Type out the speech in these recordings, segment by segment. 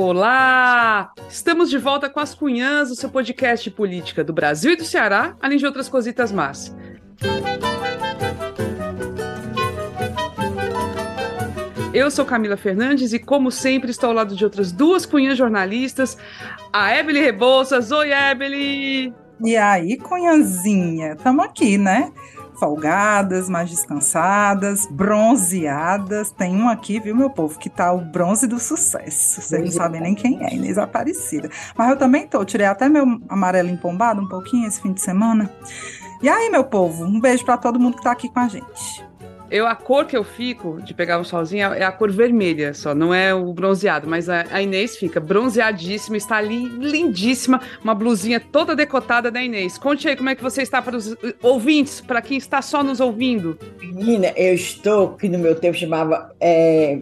Olá! Estamos de volta com as Cunhãs, o seu podcast de política do Brasil e do Ceará, além de outras cositas más. Eu sou Camila Fernandes e, como sempre, estou ao lado de outras duas cunhãs jornalistas, a Ebele Rebouças. Oi, Ebele! E aí, cunhazinha? Estamos aqui, né? Folgadas, mais descansadas, bronzeadas. Tem um aqui, viu, meu povo, que tá o bronze do sucesso. Vocês não sabem nem quem é, Inês Aparecida. Mas eu também tô, tirei até meu amarelo empombado um pouquinho esse fim de semana. E aí, meu povo, um beijo para todo mundo que tá aqui com a gente. Eu, a cor que eu fico de pegar um solzinho é a cor vermelha só, não é o bronzeado, mas a, a Inês fica bronzeadíssima, está ali lindíssima, uma blusinha toda decotada da Inês. Conte aí como é que você está para os ouvintes, para quem está só nos ouvindo. Menina, eu estou, que no meu tempo chamava é,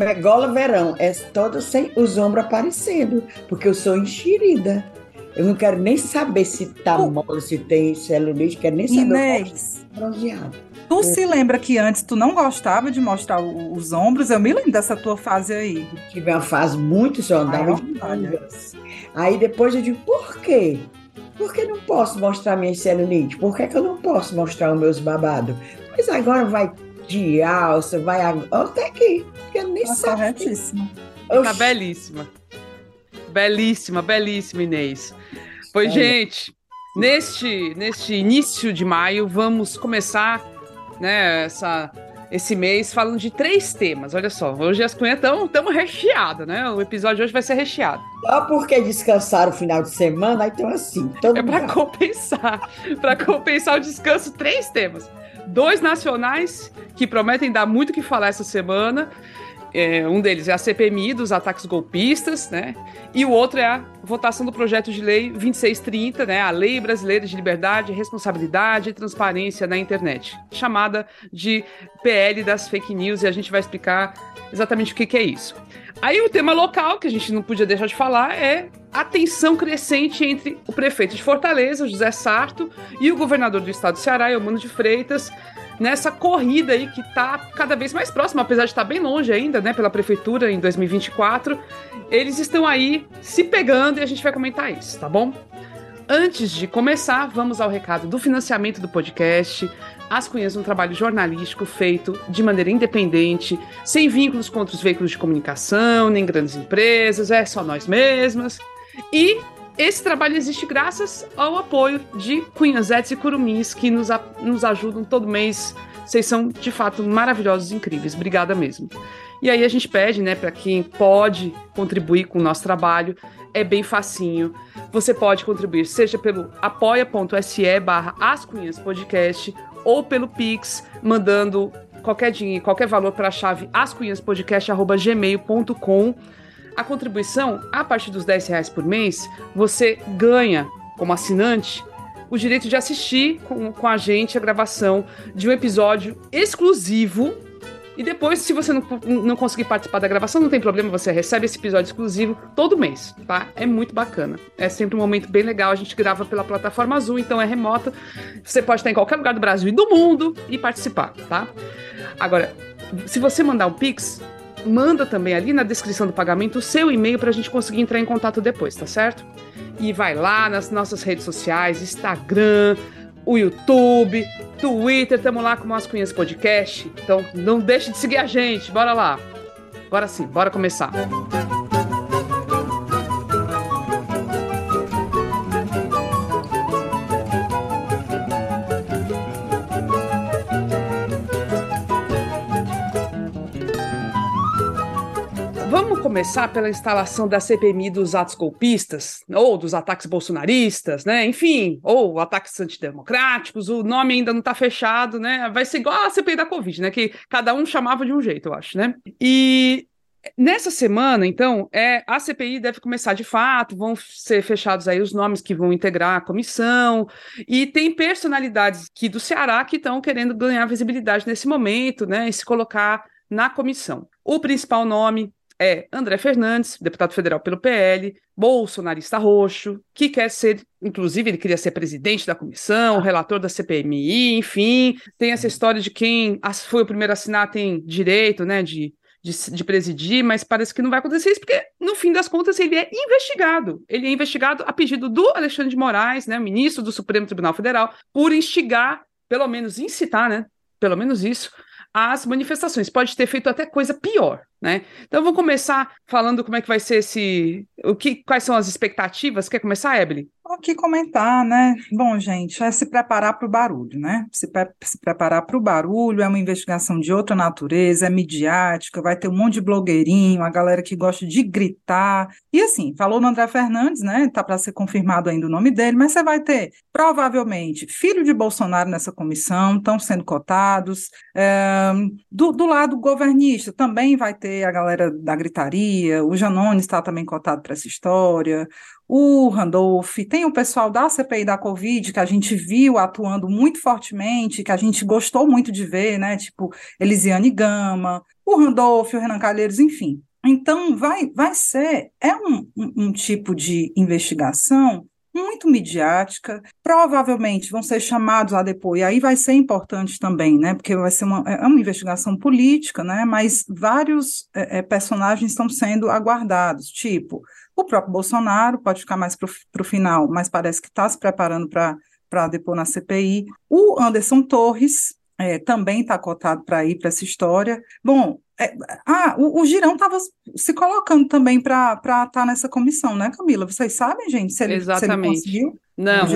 é gola verão, é toda sem os ombros aparecendo, porque eu sou enxerida. Eu não quero nem saber se tá mole, se tem celulite, quero nem saber. Inês, bronzeado. Tu se lembra que antes tu não gostava de mostrar os ombros? Eu me lembro dessa tua fase aí. Tive uma fase muito só andava de mangas. Aí depois eu digo, por quê? Por que não posso mostrar minha celulite? Por que, que eu não posso mostrar os meus babados? Mas agora vai de alça, vai até aqui. Porque eu nem tá sei. Corretíssima. Tá belíssima. Belíssima, belíssima, Inês. Pois, é. gente, neste, neste início de maio, vamos começar né, essa, esse mês falando de três temas. Olha só, hoje as cunhas estão tão recheadas, né? O episódio de hoje vai ser recheado. Só porque descansaram o final de semana, então assim. é para compensar. para compensar o descanso, três temas. Dois nacionais que prometem dar muito o que falar essa semana é, um deles é a CPMI dos ataques golpistas, né? E o outro é a votação do projeto de lei 2630, né? A Lei Brasileira de Liberdade, Responsabilidade e Transparência na Internet, chamada de PL das Fake News, e a gente vai explicar exatamente o que, que é isso. Aí o tema local, que a gente não podia deixar de falar, é a tensão crescente entre o prefeito de Fortaleza, José Sarto, e o governador do estado do Ceará, Eumano de Freitas, nessa corrida aí que está cada vez mais próxima, apesar de estar bem longe ainda, né, pela prefeitura em 2024. Eles estão aí se pegando e a gente vai comentar isso, tá bom? Antes de começar, vamos ao recado do financiamento do podcast. As Cunhas, um trabalho jornalístico feito de maneira independente, sem vínculos com outros veículos de comunicação, nem grandes empresas, é só nós mesmas. E esse trabalho existe graças ao apoio de Cunhazetes e Curumins, que nos, nos ajudam todo mês. Vocês são, de fato, maravilhosos e incríveis. Obrigada mesmo. E aí a gente pede, né, para quem pode contribuir com o nosso trabalho, é bem facinho. Você pode contribuir, seja pelo apoia.se barra Podcast ou pelo Pix, mandando qualquer dinheiro, qualquer valor para a chave ascunhaspodcast.gmail.com a contribuição, a partir dos 10 reais por mês, você ganha, como assinante, o direito de assistir com, com a gente a gravação de um episódio exclusivo. E depois, se você não, não conseguir participar da gravação, não tem problema, você recebe esse episódio exclusivo todo mês, tá? É muito bacana. É sempre um momento bem legal. A gente grava pela plataforma Azul, então é remota. Você pode estar em qualquer lugar do Brasil e do mundo e participar, tá? Agora, se você mandar um Pix, manda também ali na descrição do pagamento o seu e-mail para a gente conseguir entrar em contato depois, tá certo? E vai lá nas nossas redes sociais, Instagram, o YouTube, Twitter, tamo lá com as Cunhas Podcast. Então não deixe de seguir a gente, bora lá. Agora sim, bora começar. Música começar pela instalação da CPMI dos atos golpistas, ou dos ataques bolsonaristas, né? Enfim, ou ataques antidemocráticos, o nome ainda não está fechado, né? Vai ser igual a CPI da Covid, né? Que cada um chamava de um jeito, eu acho, né? E Nessa semana, então, é, a CPI deve começar de fato, vão ser fechados aí os nomes que vão integrar a comissão, e tem personalidades aqui do Ceará que estão querendo ganhar visibilidade nesse momento, né, e se colocar na comissão. O principal nome é André Fernandes, deputado federal pelo PL, bolsonarista roxo, que quer ser, inclusive, ele queria ser presidente da comissão, relator da CPMI, enfim, tem essa história de quem foi o primeiro a assinar tem direito, né, de de, de, presidir, mas parece que não vai acontecer isso, porque, no fim das contas, ele é investigado. Ele é investigado a pedido do Alexandre de Moraes, né, ministro do Supremo Tribunal Federal, por instigar, pelo menos incitar, né, pelo menos isso, as manifestações. Pode ter feito até coisa pior, né? Então vou começar falando como é que vai ser esse, o que, quais são as expectativas. Quer começar, Ebele? Aqui comentar, né? Bom, gente, é se preparar para o barulho, né? Se, pre se preparar para o barulho, é uma investigação de outra natureza, é midiática, vai ter um monte de blogueirinho, a galera que gosta de gritar. E assim, falou no André Fernandes, né? Tá para ser confirmado ainda o nome dele, mas você vai ter, provavelmente, filho de Bolsonaro nessa comissão, estão sendo cotados. É, do, do lado governista também vai ter a galera da gritaria, o Janones está também cotado para essa história o Randolph, tem o pessoal da CPI da Covid, que a gente viu atuando muito fortemente, que a gente gostou muito de ver, né? Tipo, Elisiane Gama, o Randolph, o Renan Calheiros, enfim. Então, vai, vai ser, é um, um, um tipo de investigação muito midiática, provavelmente vão ser chamados a depor, e aí vai ser importante também, né, porque vai ser uma, é uma investigação política, né, mas vários é, personagens estão sendo aguardados, tipo o próprio Bolsonaro pode ficar mais para o final, mas parece que está se preparando para depor na CPI. O Anderson Torres é, também está cotado para ir para essa história. Bom, é, ah, o, o Girão estava se colocando também para estar tá nessa comissão, né, Camila? Vocês sabem, gente, se ele, Exatamente. Se ele conseguiu? Não,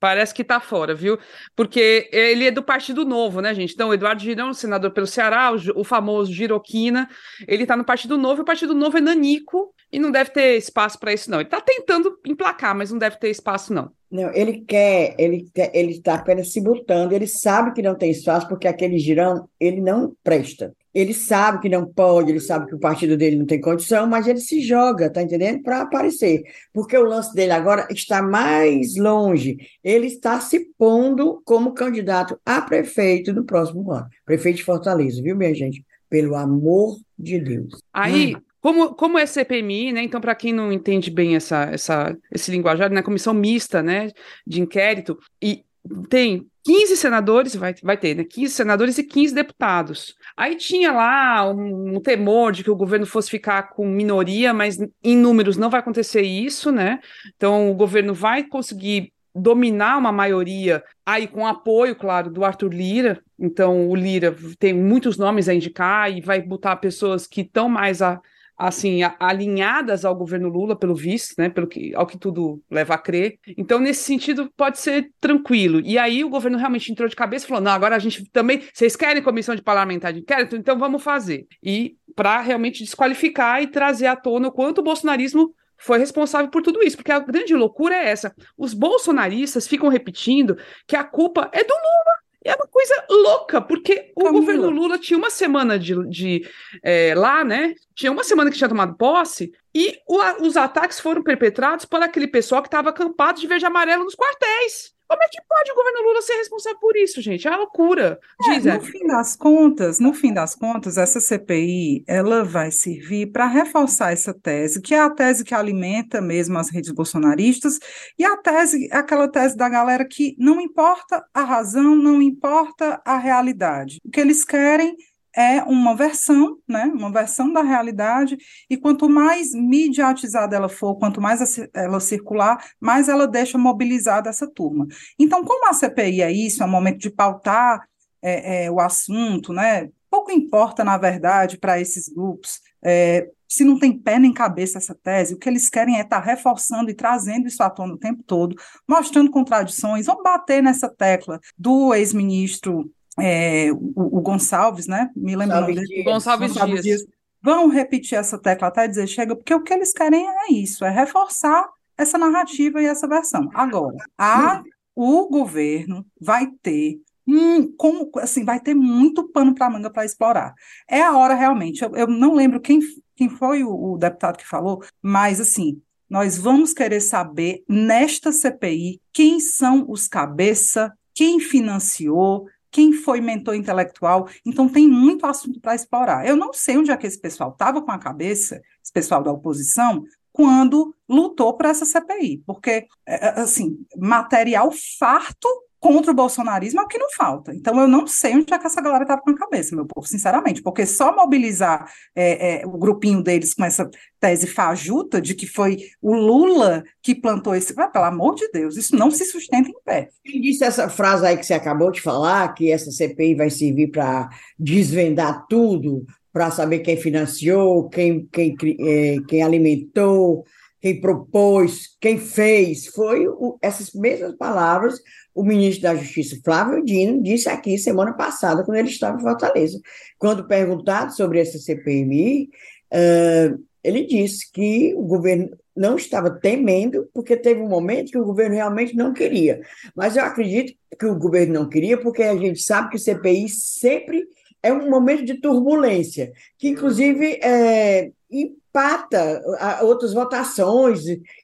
parece que está fora, viu? Porque ele é do Partido Novo, né, gente? Então, o Eduardo Girão, senador pelo Ceará, o, o famoso Giroquina, ele está no Partido Novo, e o Partido Novo é nanico, e não deve ter espaço para isso, não. Ele está tentando emplacar, mas não deve ter espaço, não. Não, ele quer, ele ele está apenas se botando, ele sabe que não tem espaço, porque aquele girão, ele não presta. Ele sabe que não pode, ele sabe que o partido dele não tem condição, mas ele se joga, tá entendendo? Para aparecer. Porque o lance dele agora está mais longe. Ele está se pondo como candidato a prefeito no próximo ano. Prefeito de Fortaleza, viu, minha gente? Pelo amor de Deus. Aí, hum. Como, como é CPMI, né? Então, para quem não entende bem essa, essa, esse linguajar, né? Comissão mista, né? De inquérito, e tem 15 senadores, vai, vai ter, né? 15 senadores e 15 deputados. Aí tinha lá um, um, temor de que o governo fosse ficar com minoria, mas em números não vai acontecer isso, né? Então o governo vai conseguir dominar uma maioria, aí com apoio, claro, do Arthur Lira. Então o Lira tem muitos nomes a indicar e vai botar pessoas que estão mais a, assim, alinhadas ao governo Lula, pelo visto, né, pelo que, ao que tudo leva a crer. Então, nesse sentido, pode ser tranquilo. E aí o governo realmente entrou de cabeça e falou: não, agora a gente também. Vocês querem comissão de parlamentar de inquérito? Então vamos fazer. E para realmente desqualificar e trazer à tona o quanto o bolsonarismo foi responsável por tudo isso, porque a grande loucura é essa. Os bolsonaristas ficam repetindo que a culpa é do Lula. É uma coisa louca, porque o governo Lula tinha uma semana de, de é, lá, né? Tinha uma semana que tinha tomado posse, e o, os ataques foram perpetrados por aquele pessoal que estava acampado de verde e amarelo nos quartéis. Como é que pode o governo Lula ser responsável por isso, gente? É uma loucura. É, Diz, é, no fim das contas, no fim das contas, essa CPI, ela vai servir para reforçar essa tese, que é a tese que alimenta mesmo as redes bolsonaristas, e a tese, aquela tese da galera que não importa a razão, não importa a realidade. O que eles querem é uma versão, né, uma versão da realidade, e quanto mais mediatizada ela for, quanto mais ela circular, mais ela deixa mobilizada essa turma. Então, como a CPI é isso, é um momento de pautar é, é, o assunto, né, pouco importa, na verdade, para esses grupos, é, se não tem pé nem cabeça essa tese, o que eles querem é estar tá reforçando e trazendo isso à tona o tempo todo, mostrando contradições, vão bater nessa tecla do ex-ministro é, o, o, Gonçalves, né? Me lembro dele. Gonçalves, Gonçalves Dias. Dias. Vão repetir essa tecla até dizer chega, porque o que eles querem é isso, é reforçar essa narrativa e essa versão. Agora, a, o governo vai ter Hum, como assim, vai ter muito pano para manga para explorar. É a hora realmente. Eu, eu não lembro quem, quem foi o, o, deputado que falou, mas assim, nós vamos querer saber nesta CPI quem são os cabeça, quem financiou, quem foi mentor intelectual. Então, tem muito assunto para explorar. Eu não sei onde é que esse pessoal estava com a cabeça, esse pessoal da oposição, quando lutou por essa CPI, porque, é, é, assim, material farto contra o bolsonarismo é o que não falta. Então, eu não sei onde é que essa galera estava com a cabeça, meu povo, sinceramente, porque só mobilizar é, é, o grupinho deles com essa tese fajuta de que foi o Lula que plantou esse. Ah, pelo amor de Deus, isso não se sustenta em pé. Quem disse essa frase aí que você acabou de falar, que essa CPI vai servir para desvendar tudo, para saber quem financiou, quem, quem, é, quem alimentou, quem propôs, quem fez, foi o, essas mesmas palavras o ministro da Justiça, Flávio Dino, disse aqui semana passada, quando ele estava em Fortaleza. Quando perguntado sobre essa CPMI, uh, ele disse que o governo não estava temendo, porque teve um momento que o governo realmente não queria. Mas eu acredito que o governo não queria, porque a gente sabe que CPI sempre é um momento de turbulência, que inclusive é, empata outras votações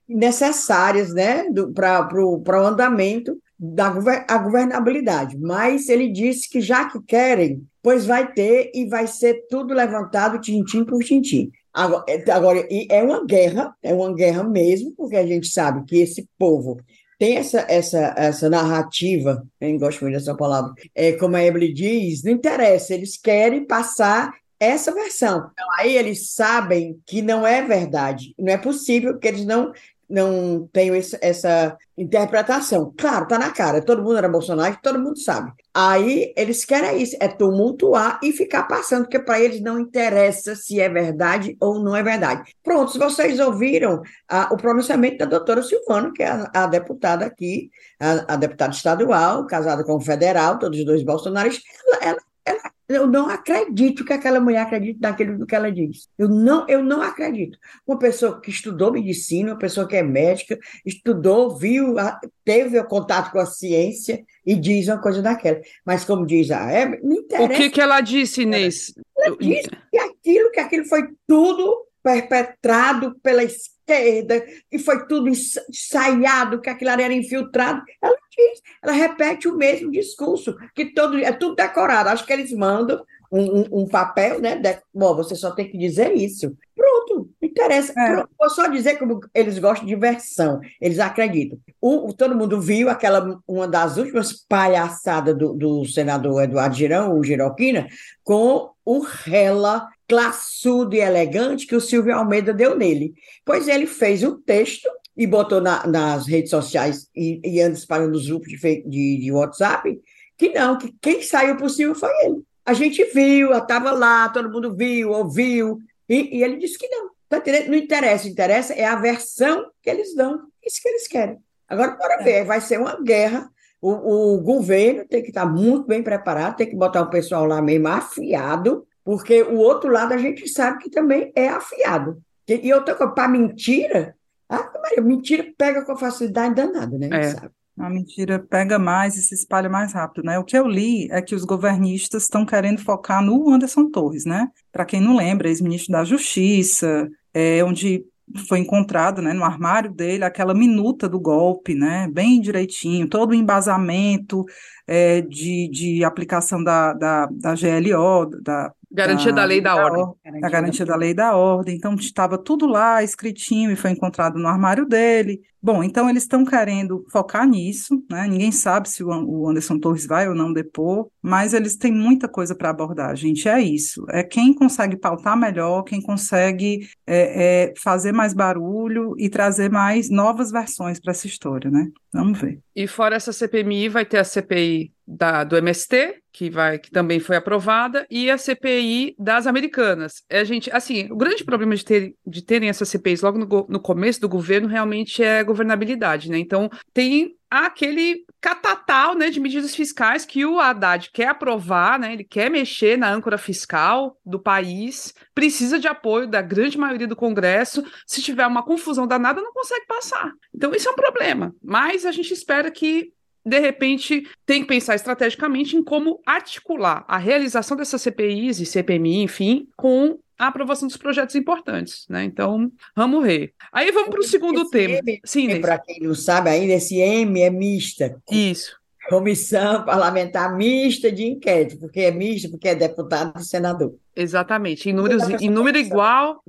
necessárias né, para o andamento da a governabilidade. Mas ele disse que já que querem, pois vai ter e vai ser tudo levantado tintim por tintim. Agora, é, agora é uma guerra, é uma guerra mesmo, porque a gente sabe que esse povo tem essa, essa, essa narrativa, eu gosto muito dessa palavra, é, como a Emily diz, não interessa, eles querem passar essa versão. Então, aí eles sabem que não é verdade, não é possível que eles não não tenham esse, essa interpretação. Claro, está na cara, todo mundo era Bolsonaro, todo mundo sabe. Aí eles querem isso, é tumultuar e ficar passando, porque para eles não interessa se é verdade ou não é verdade. Pronto, se vocês ouviram a, o pronunciamento da doutora Silvana, que é a, a deputada aqui, a, a, deputada estadual, casada com o federal, todos os dois bolsonaristas, ela, ela, ela eu não acredito que aquela mulher acredite naquilo que ela diz. Eu não, eu não acredito. Uma pessoa que estudou medicina, uma pessoa que é médica, estudou, viu, teve contato com a ciência e diz uma coisa daquela. Mas como diz a Hebe, não interessa. O que, que ela disse, Inês? Ela disse que aquilo, que aquilo foi tudo perpetrado pela esquerda, que foi tudo ensaiado, que aquilo era infiltrado. Ela diz, ela repete o mesmo discurso, que todo é tudo decorado. Acho que eles mandam um, um, um papel, né? De, bom, você só tem que dizer isso. Pronto, não interessa. É. Vou só dizer como eles gostam de versão, eles acreditam. O, todo mundo viu aquela uma das últimas palhaçadas do, do senador Eduardo Girão, o Giroquina, com o rela classudo e elegante que o Silvio Almeida deu nele. Pois ele fez um texto e botou na, nas redes sociais e, e anda espalhando nos grupos de, de, de, WhatsApp, que não, que quem saiu possível foi ele. A gente viu, estava lá, todo mundo viu, ouviu, e, e ele disse que não. Tá não interessa, interessa é a versão que eles dão, isso que eles querem. Agora, bora ver, vai ser uma guerra. O, o governo tem que estar muito bem preparado, tem que botar o pessoal lá mesmo afiado, porque o outro lado a gente sabe que também é afiado. E outra coisa, para mentira, ah, Maria, mentira pega com facilidade danada, né? É. A mentira pega mais e se espalha mais rápido, né? O que eu li é que os governistas estão querendo focar no Anderson Torres, né? Para quem não lembra, ex-ministro da Justiça, é, onde foi encontrado, né, no armário dele aquela minuta do golpe, né? Bem direitinho, todo o embasamento é, de, de aplicação da, da, da GLO, da Garantia da, da lei da, da ordem. ordem. A garantia da lei da ordem. Então, estava tudo lá, escritinho, e foi encontrado no armário dele. Bom, então eles estão querendo focar nisso, né? Ninguém sabe se o Anderson Torres vai ou não depor, mas eles têm muita coisa para abordar, gente. É isso. É quem consegue pautar melhor, quem consegue é, é, fazer mais barulho e trazer mais novas versões para essa história, né? Vamos ver. E fora essa CPMI, vai ter a CPI da, do MST, que, vai, que também foi aprovada, e a CPI das americanas. É, gente, assim, o grande problema de, ter, de terem essas CPIs logo no, no começo do governo realmente é a governabilidade, né? Então, tem aquele catatal né, de medidas fiscais que o Haddad quer aprovar, né, ele quer mexer na âncora fiscal do país, precisa de apoio da grande maioria do Congresso. Se tiver uma confusão danada, não consegue passar. Então, isso é um problema. Mas a gente espera que de repente, tem que pensar estrategicamente em como articular a realização dessas CPIs e CPMI, enfim, com a aprovação dos projetos importantes, né? Então, vamos ver. Aí vamos para o segundo tema. M, Sim, Para quem não sabe ainda, esse M é mista. Isso. Comissão parlamentar mista de inquérito, porque é mista, porque é deputado e senador. Exatamente, em, números, em número igual,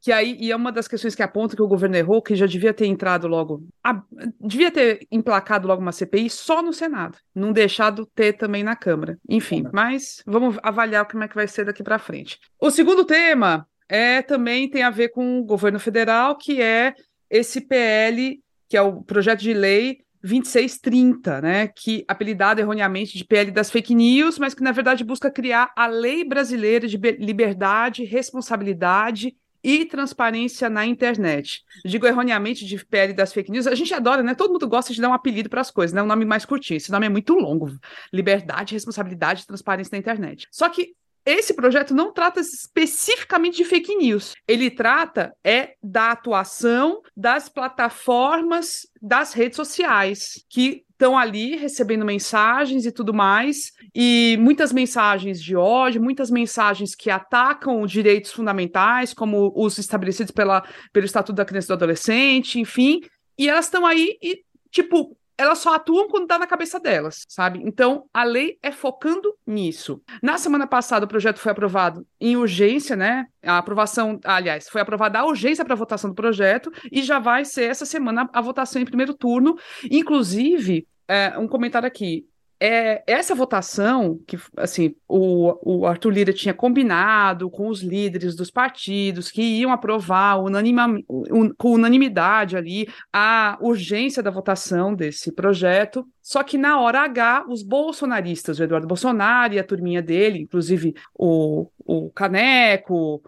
que aí e é uma das questões que aponta que o governo errou, que já devia ter entrado logo, a, devia ter emplacado logo uma CPI só no Senado, não deixado ter também na Câmara. Enfim, mas vamos avaliar como é que vai ser daqui para frente. O segundo tema é também tem a ver com o governo federal, que é esse PL, que é o projeto de lei 2630, né, que apelidado erroneamente de PL das fake news, mas que na verdade busca criar a lei brasileira de liberdade, responsabilidade e transparência na internet. digo erroneamente de PL das fake news, a gente adora, né? Todo mundo gosta de dar um apelido para as coisas, né? Um nome mais curtinho. Esse nome é muito longo. Liberdade, responsabilidade e transparência na internet. Só que esse projeto não trata especificamente de fake news. Ele trata é da atuação das plataformas das redes sociais que estão ali recebendo mensagens e tudo mais, e muitas mensagens de ódio, muitas mensagens que atacam direitos fundamentais, como os estabelecidos pela, pelo Estatuto da Criança e do Adolescente, enfim, e elas estão aí e, tipo, elas só atuam quando dá na cabeça delas, sabe? Então, a lei é focando nisso. Na semana passada, o projeto foi aprovado em urgência, né? A aprovação, aliás, foi aprovada a urgência para a votação do projeto e já vai ser essa semana a votação em primeiro turno. Inclusive, é, um comentário aqui é, essa votação, que assim, o, o Arthur Lira tinha combinado com os líderes dos partidos que iam aprovar unanima, un, com unanimidade ali a urgência da votação desse projeto. Só que na hora H, os bolsonaristas, o Eduardo Bolsonaro e a turminha dele, inclusive o, o Caneco,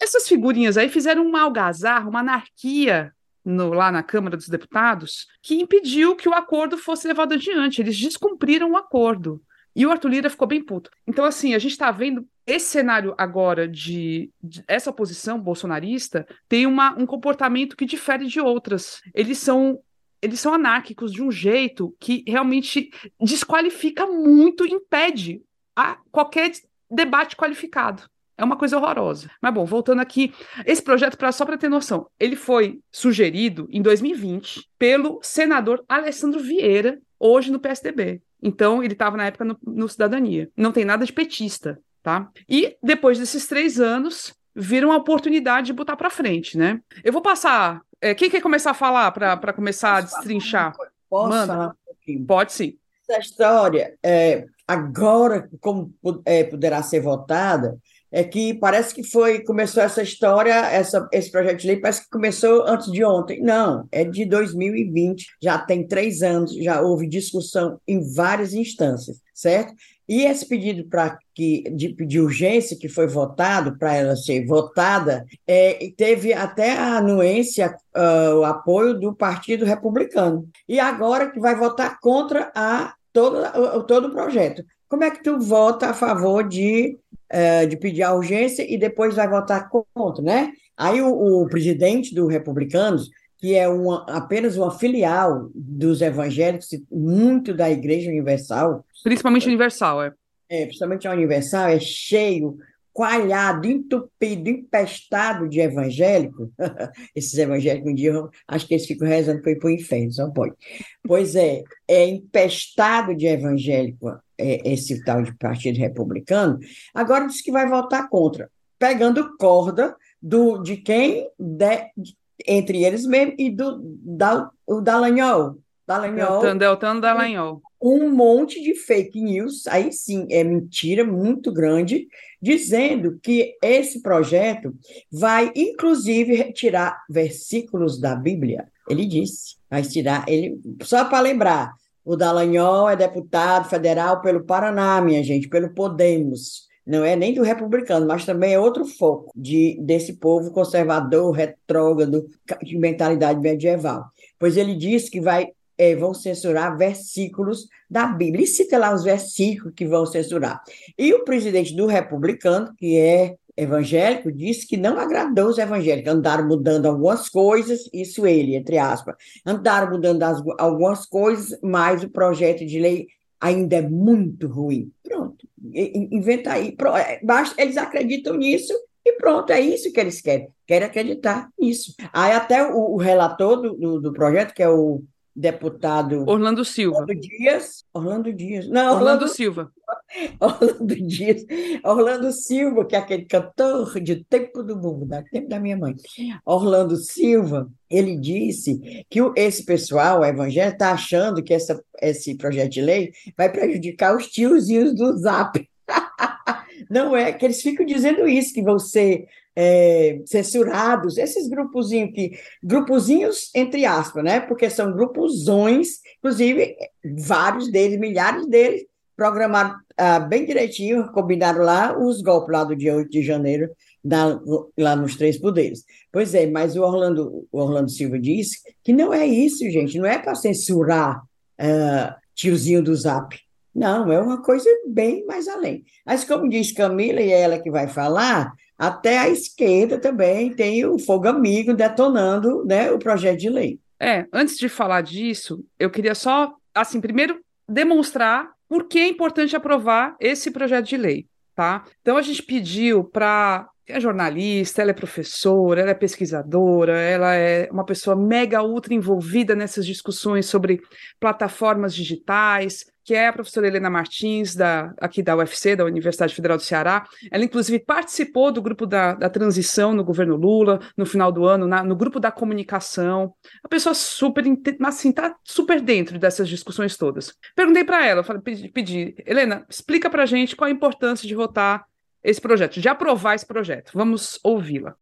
essas figurinhas aí fizeram uma algazarra, uma anarquia no, lá na Câmara dos Deputados que impediu que o acordo fosse levado adiante. Eles descumpriram o acordo. E o Arthur Lira ficou bem puto. Então, assim, a gente está vendo esse cenário agora de, de, essa oposição bolsonarista tem uma, um comportamento que difere de outras. Eles são eles são anárquicos de um jeito que realmente desqualifica muito, impede a qualquer debate qualificado. É uma coisa horrorosa. Mas bom, voltando aqui, esse projeto, pra, só para ter noção, ele foi sugerido em 2020 pelo senador Alessandro Vieira, hoje no PSDB. Então, ele estava na época no, no, Cidadania. Não tem nada de petista, tá? E depois desses três anos, viram a oportunidade de botar para frente, né? Eu vou passar. É, quem quer começar a falar para começar a destrinchar? Posso Manda. falar um pouquinho? Pode sim. Essa história, é, agora, como é, poderá ser votada, é que parece que foi começou essa história, essa, esse projeto de lei parece que começou antes de ontem. Não, é de 2020, já tem três anos, já houve discussão em várias instâncias, certo? E esse pedido para que de, de, urgência que foi votado para ela ser votada, é, teve até a anuência, uh, o apoio do Partido Republicano. E agora que vai votar contra a todo, todo o projeto. Como é que tu vota a favor de é, de pedir a urgência e depois vai votar contra, né? Aí o, o presidente do Republicanos, que é uma, apenas uma filial dos evangélicos, muito da Igreja Universal. Principalmente Universal, é. É, principalmente a Universal, é cheio, coalhado, entupido, empestado de evangélico. Esses evangélicos, um dia, acho que eles ficam rezando para ir para o inferno, só pode. Pois é, é empestado de evangélico é, esse tal de Partido Republicano, agora diz que vai votar contra, pegando corda do, de quem, de, entre eles mesmo, e do da, o Dallagnol. Dallagnol Deltan, Deltan Dallagnol. Um monte de fake news, aí sim, é mentira muito grande, dizendo que esse projeto vai, inclusive, retirar versículos da Bíblia. Ele disse, vai tirar, ele, só para lembrar, o Dallagnol é deputado federal pelo Paraná, minha gente, pelo Podemos. Não é nem do republicano, mas também é outro foco de, desse povo conservador, retrógrado, de mentalidade medieval. Pois ele disse que vai, é, vão censurar versículos da Bíblia. E cita lá os versículos que vão censurar. E o presidente do republicano, que é evangélico disse que não agradou os evangélicos, andaram mudando algumas coisas, isso ele, entre aspas, andaram mudando as, algumas coisas, mas o projeto de lei ainda é muito ruim. Pronto, inventa aí, é, basta, eles acreditam nisso e pronto, é isso que eles querem, querem acreditar nisso. Aí até o, o relator do, do, do projeto, que é o deputado Orlando Silva. Orlando Dias. Orlando Dias. Não, Orlando, Orlando, Silva. Orlando Dias. Orlando Silva, que é aquele cantor de Tempo do Mundo, da tempo da minha mãe. Orlando Silva, ele disse que esse pessoal, o evangélico, está achando que essa, esse projeto de lei vai prejudicar os tiozinhos do Zap. Não é, que eles ficam dizendo isso, que vão ser é, censurados, esses grupozinhos que, grupozinhos entre aspas, né? Porque são grupozões, inclusive vários deles, milhares deles, programaram ah, bem direitinho, combinaram lá os golpes lá do dia 8 de janeiro, lá nos Três Poderes. Pois é, mas o Orlando, o Orlando Silva disse que não é isso, gente, não é para censurar ah, tiozinho do Zap. Não, é uma coisa bem mais além. Mas, como diz Camila, e é ela que vai falar, até a esquerda também tem o fogo amigo detonando, né, o projeto de lei. É, antes de falar disso, eu queria só, assim, primeiro demonstrar por que é importante aprovar esse projeto de lei, tá? Então a gente pediu para é jornalista, ela é professora, ela é pesquisadora, ela é uma pessoa mega ultra envolvida nessas discussões sobre plataformas digitais, que é a professora Helena Martins, da, aqui da UFC, da Universidade Federal do Ceará. Ela, inclusive, participou do grupo da, da transição no governo Lula, no final do ano, na- no grupo da comunicação. A pessoa super, assim, tá super dentro dessas discussões todas. Perguntei para ela, falei, pedi, pedi, Helena, explica para gente qual a importância de votar esse projeto, de aprovar esse projeto. Vamos ouvi-la.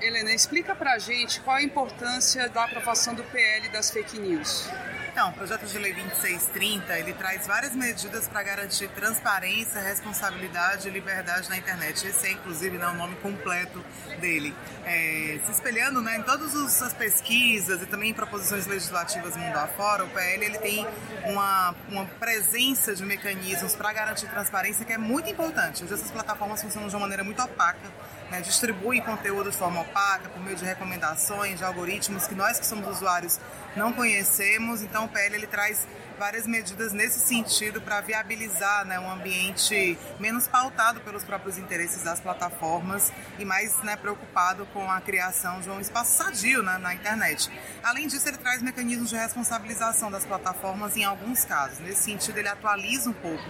Helena, explica para gente qual a importância da aprovação do PL das fake news. Então, o projeto de lei 2630, ele traz várias medidas para garantir transparência, responsabilidade e liberdade na internet. Esse é, inclusive, né, o nome completo dele. É, se espelhando né, em todas as pesquisas e também em proposições legislativas mundo afora, o PL ele tem uma, uma presença de mecanismos para garantir transparência que é muito importante. Hoje essas plataformas funcionam de uma maneira muito opaca, né, conteúdo de forma opaca, por meio de recomendações, de algoritmos que nós que somos usuários não conhecemos. Então o PL ele traz várias medidas nesse sentido para viabilizar né, um ambiente menos pautado pelos próprios interesses das plataformas e mais né, preocupado com a criação de um espaço sadio né, na internet. Além disso, ele traz mecanismos de responsabilização das plataformas em alguns casos. Nesse sentido, ele atualiza um pouco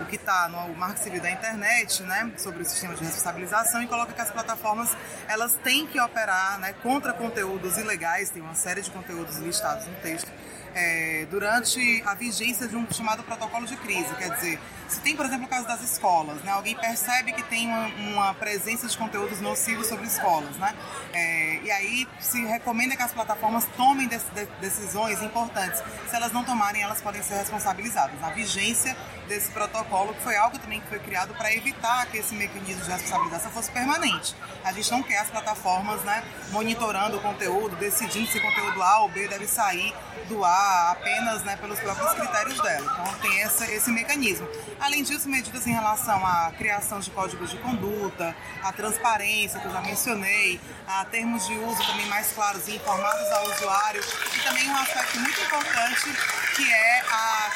o que está no Marco Civil da Internet, né, sobre o sistema de responsabilização e coloca que as plataformas elas têm que operar né, contra conteúdos ilegais, tem uma série de conteúdos listados no texto, é, durante a vigência de um chamado protocolo de crise. Quer dizer, se tem, por exemplo, o caso das escolas, né, alguém percebe que tem uma, uma presença de conteúdos nocivos sobre escolas, né, é, e aí se recomenda que as plataformas tomem dec- de- decisões importantes. Se elas não tomarem, elas podem ser responsabilizadas. Na vigência desse protocolo, que foi algo também que foi criado para evitar que esse mecanismo de responsabilização fosse permanente. A gente não quer as plataformas né, monitorando o conteúdo, decidindo se o conteúdo A ou B deve sair do ar apenas né, pelos próprios critérios dela. Então tem essa, esse mecanismo. Além disso, medidas em relação à criação de códigos de conduta, à transparência, que eu já mencionei, a termos de uso também mais claros e informados ao usuário, e também um aspecto muito importante que é a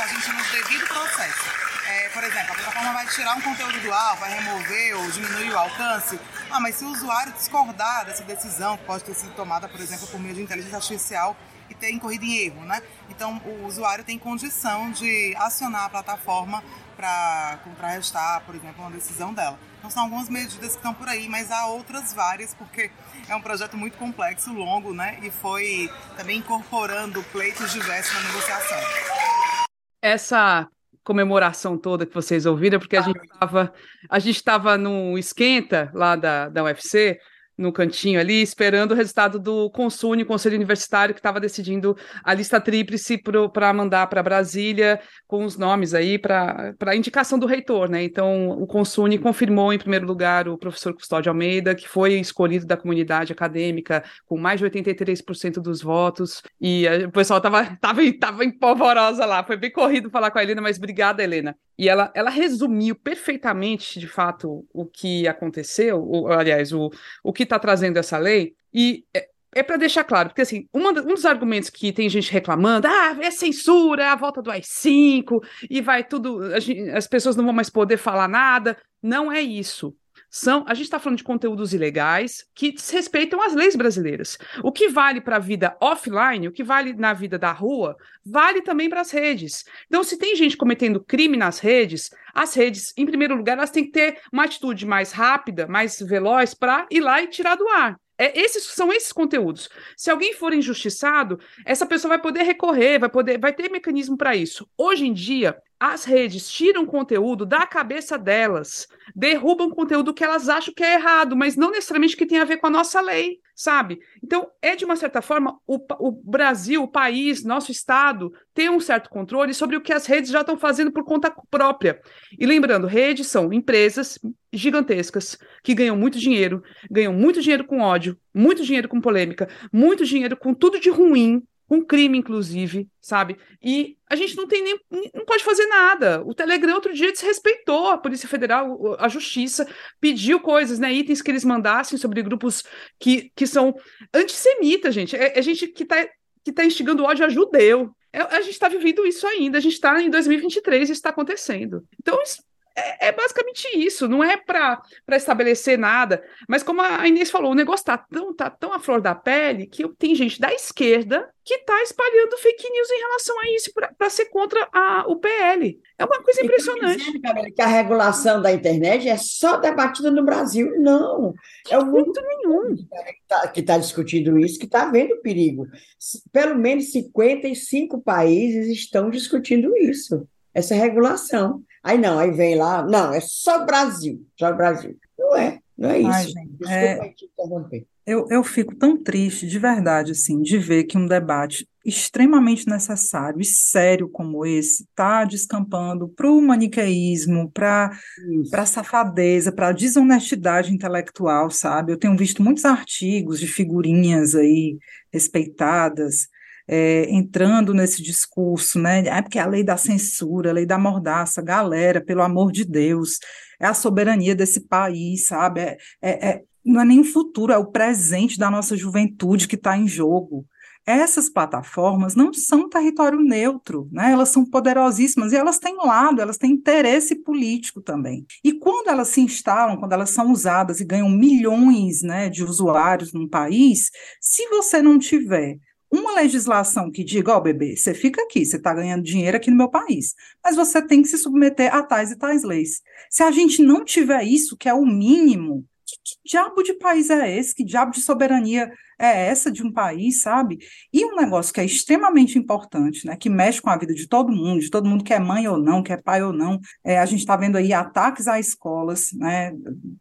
a gente de devido processo. É, por exemplo, a plataforma vai tirar um conteúdo do ar, vai remover ou diminuir o alcance. Ah, mas se o usuário discordar dessa decisão, que pode ter sido tomada, por exemplo, por meio de inteligência artificial e ter incorrido em erro, né? Então, o usuário tem condição de acionar a plataforma para contrarrestar, por exemplo, uma decisão dela. Então, são algumas medidas que estão por aí, mas há outras várias, porque é um projeto muito complexo, longo, né? E foi também incorporando pleitos diversos na negociação. Essa comemoração toda que vocês ouviram, porque a gente estava a gente estava no esquenta lá da, da UFC, no cantinho ali, esperando o resultado do Consune, Conselho Universitário, que estava decidindo a lista tríplice para mandar para Brasília, com os nomes aí, para a indicação do reitor, né? Então, o Consune confirmou, em primeiro lugar, o professor Custódio Almeida, que foi escolhido da comunidade acadêmica com mais de 83% dos votos, e eh, o pessoal estava tava, tava em polvorosa lá, foi bem corrido falar com a Helena, mas obrigada, Helena. E ela, ela resumiu perfeitamente, de fato, o que aconteceu, o, aliás, o, o que está trazendo essa lei, e é, é para deixar claro, porque assim, uma, um dos argumentos que tem gente reclamando, ah, é censura, é a volta do AI-5, e vai tudo, gente- as pessoas não vão mais poder falar nada, não é isso. São. A gente está falando de conteúdos ilegais que desrespeitam as leis brasileiras. O que vale para a vida offline, o que vale na vida da rua, vale também para as redes. Então, se tem gente cometendo crime nas redes, as redes, em primeiro lugar, elas têm que ter uma atitude mais rápida, mais veloz para ir lá e tirar do ar. É, esses são esses conteúdos. Se alguém for injustiçado, essa pessoa vai poder recorrer, vai poder, vai ter mecanismo para isso. Hoje em dia, as redes tiram conteúdo da cabeça delas, derrubam conteúdo que elas acham que é errado, mas não necessariamente que tem a ver com a nossa lei, sabe? Então, é de uma certa forma, o, o Brasil, o país, nosso Estado, tem um certo controle sobre o que as redes já estão fazendo por conta própria. E lembrando, redes são empresas gigantescas que ganham muito dinheiro, ganham muito dinheiro com ódio, muito dinheiro com polêmica, muito dinheiro com tudo de ruim, com crime, inclusive, sabe? E a gente não tem nem. não pode fazer nada. O Telegram outro dia desrespeitou a Polícia Federal, a Justiça, pediu coisas, né? Itens que eles mandassem sobre grupos que, que são antissemitas, gente. É, é gente que está que tá instigando ódio a judeu. É, a gente está vivendo isso ainda. A gente está em 2023 e isso está acontecendo. Então, isso, é, é, basicamente isso, não é para estabelecer nada, mas como a Inês falou, o negócio está tão, tá tão à flor da pele que tem gente da esquerda que está espalhando fake news em relação a isso para ser contra a, o PL. É uma coisa impressionante. Dizendo, Camila, que a regulação da internet é só debatida no Brasil. Não. É o mundo nenhum que está tá discutindo isso, que está vendo perigo. Pelo menos 55 países estão discutindo isso, essa regulação. Aí não, aí vem lá, não, é só Brasil, só Brasil. Não é, não é isso. Ai, gente, Desculpa é... te interromper. Eu, eu fico tão triste, de verdade, assim, de ver que um debate extremamente necessário e sério como esse está descampando para o maniqueísmo, para a safadeza, para a desonestidade intelectual, sabe? Eu tenho visto muitos artigos de figurinhas aí respeitadas, é, entrando nesse discurso, né? É porque é a lei da censura, a lei da mordaça, galera, pelo amor de Deus, é a soberania desse país, sabe? É, é, é não é nem o futuro, é o presente da nossa juventude que está em jogo. Essas plataformas não são território neutro, né? elas são poderosíssimas e elas têm lado, elas têm interesse político também. E quando elas se instalam, quando elas são usadas e ganham milhões né, de usuários num país, se você não tiver uma legislação que diga, ó, oh, bebê, você fica aqui, você está ganhando dinheiro aqui no meu país, mas você tem que se submeter a tais e tais leis. Se a gente não tiver isso, que é o mínimo, que, que diabo de país é esse? Que diabo de soberania é essa de um país, sabe? E um negócio que é extremamente importante, né, que mexe com a vida de todo mundo, de todo mundo que é mãe ou não, que é pai ou não, é, a gente está vendo aí ataques a escolas, né,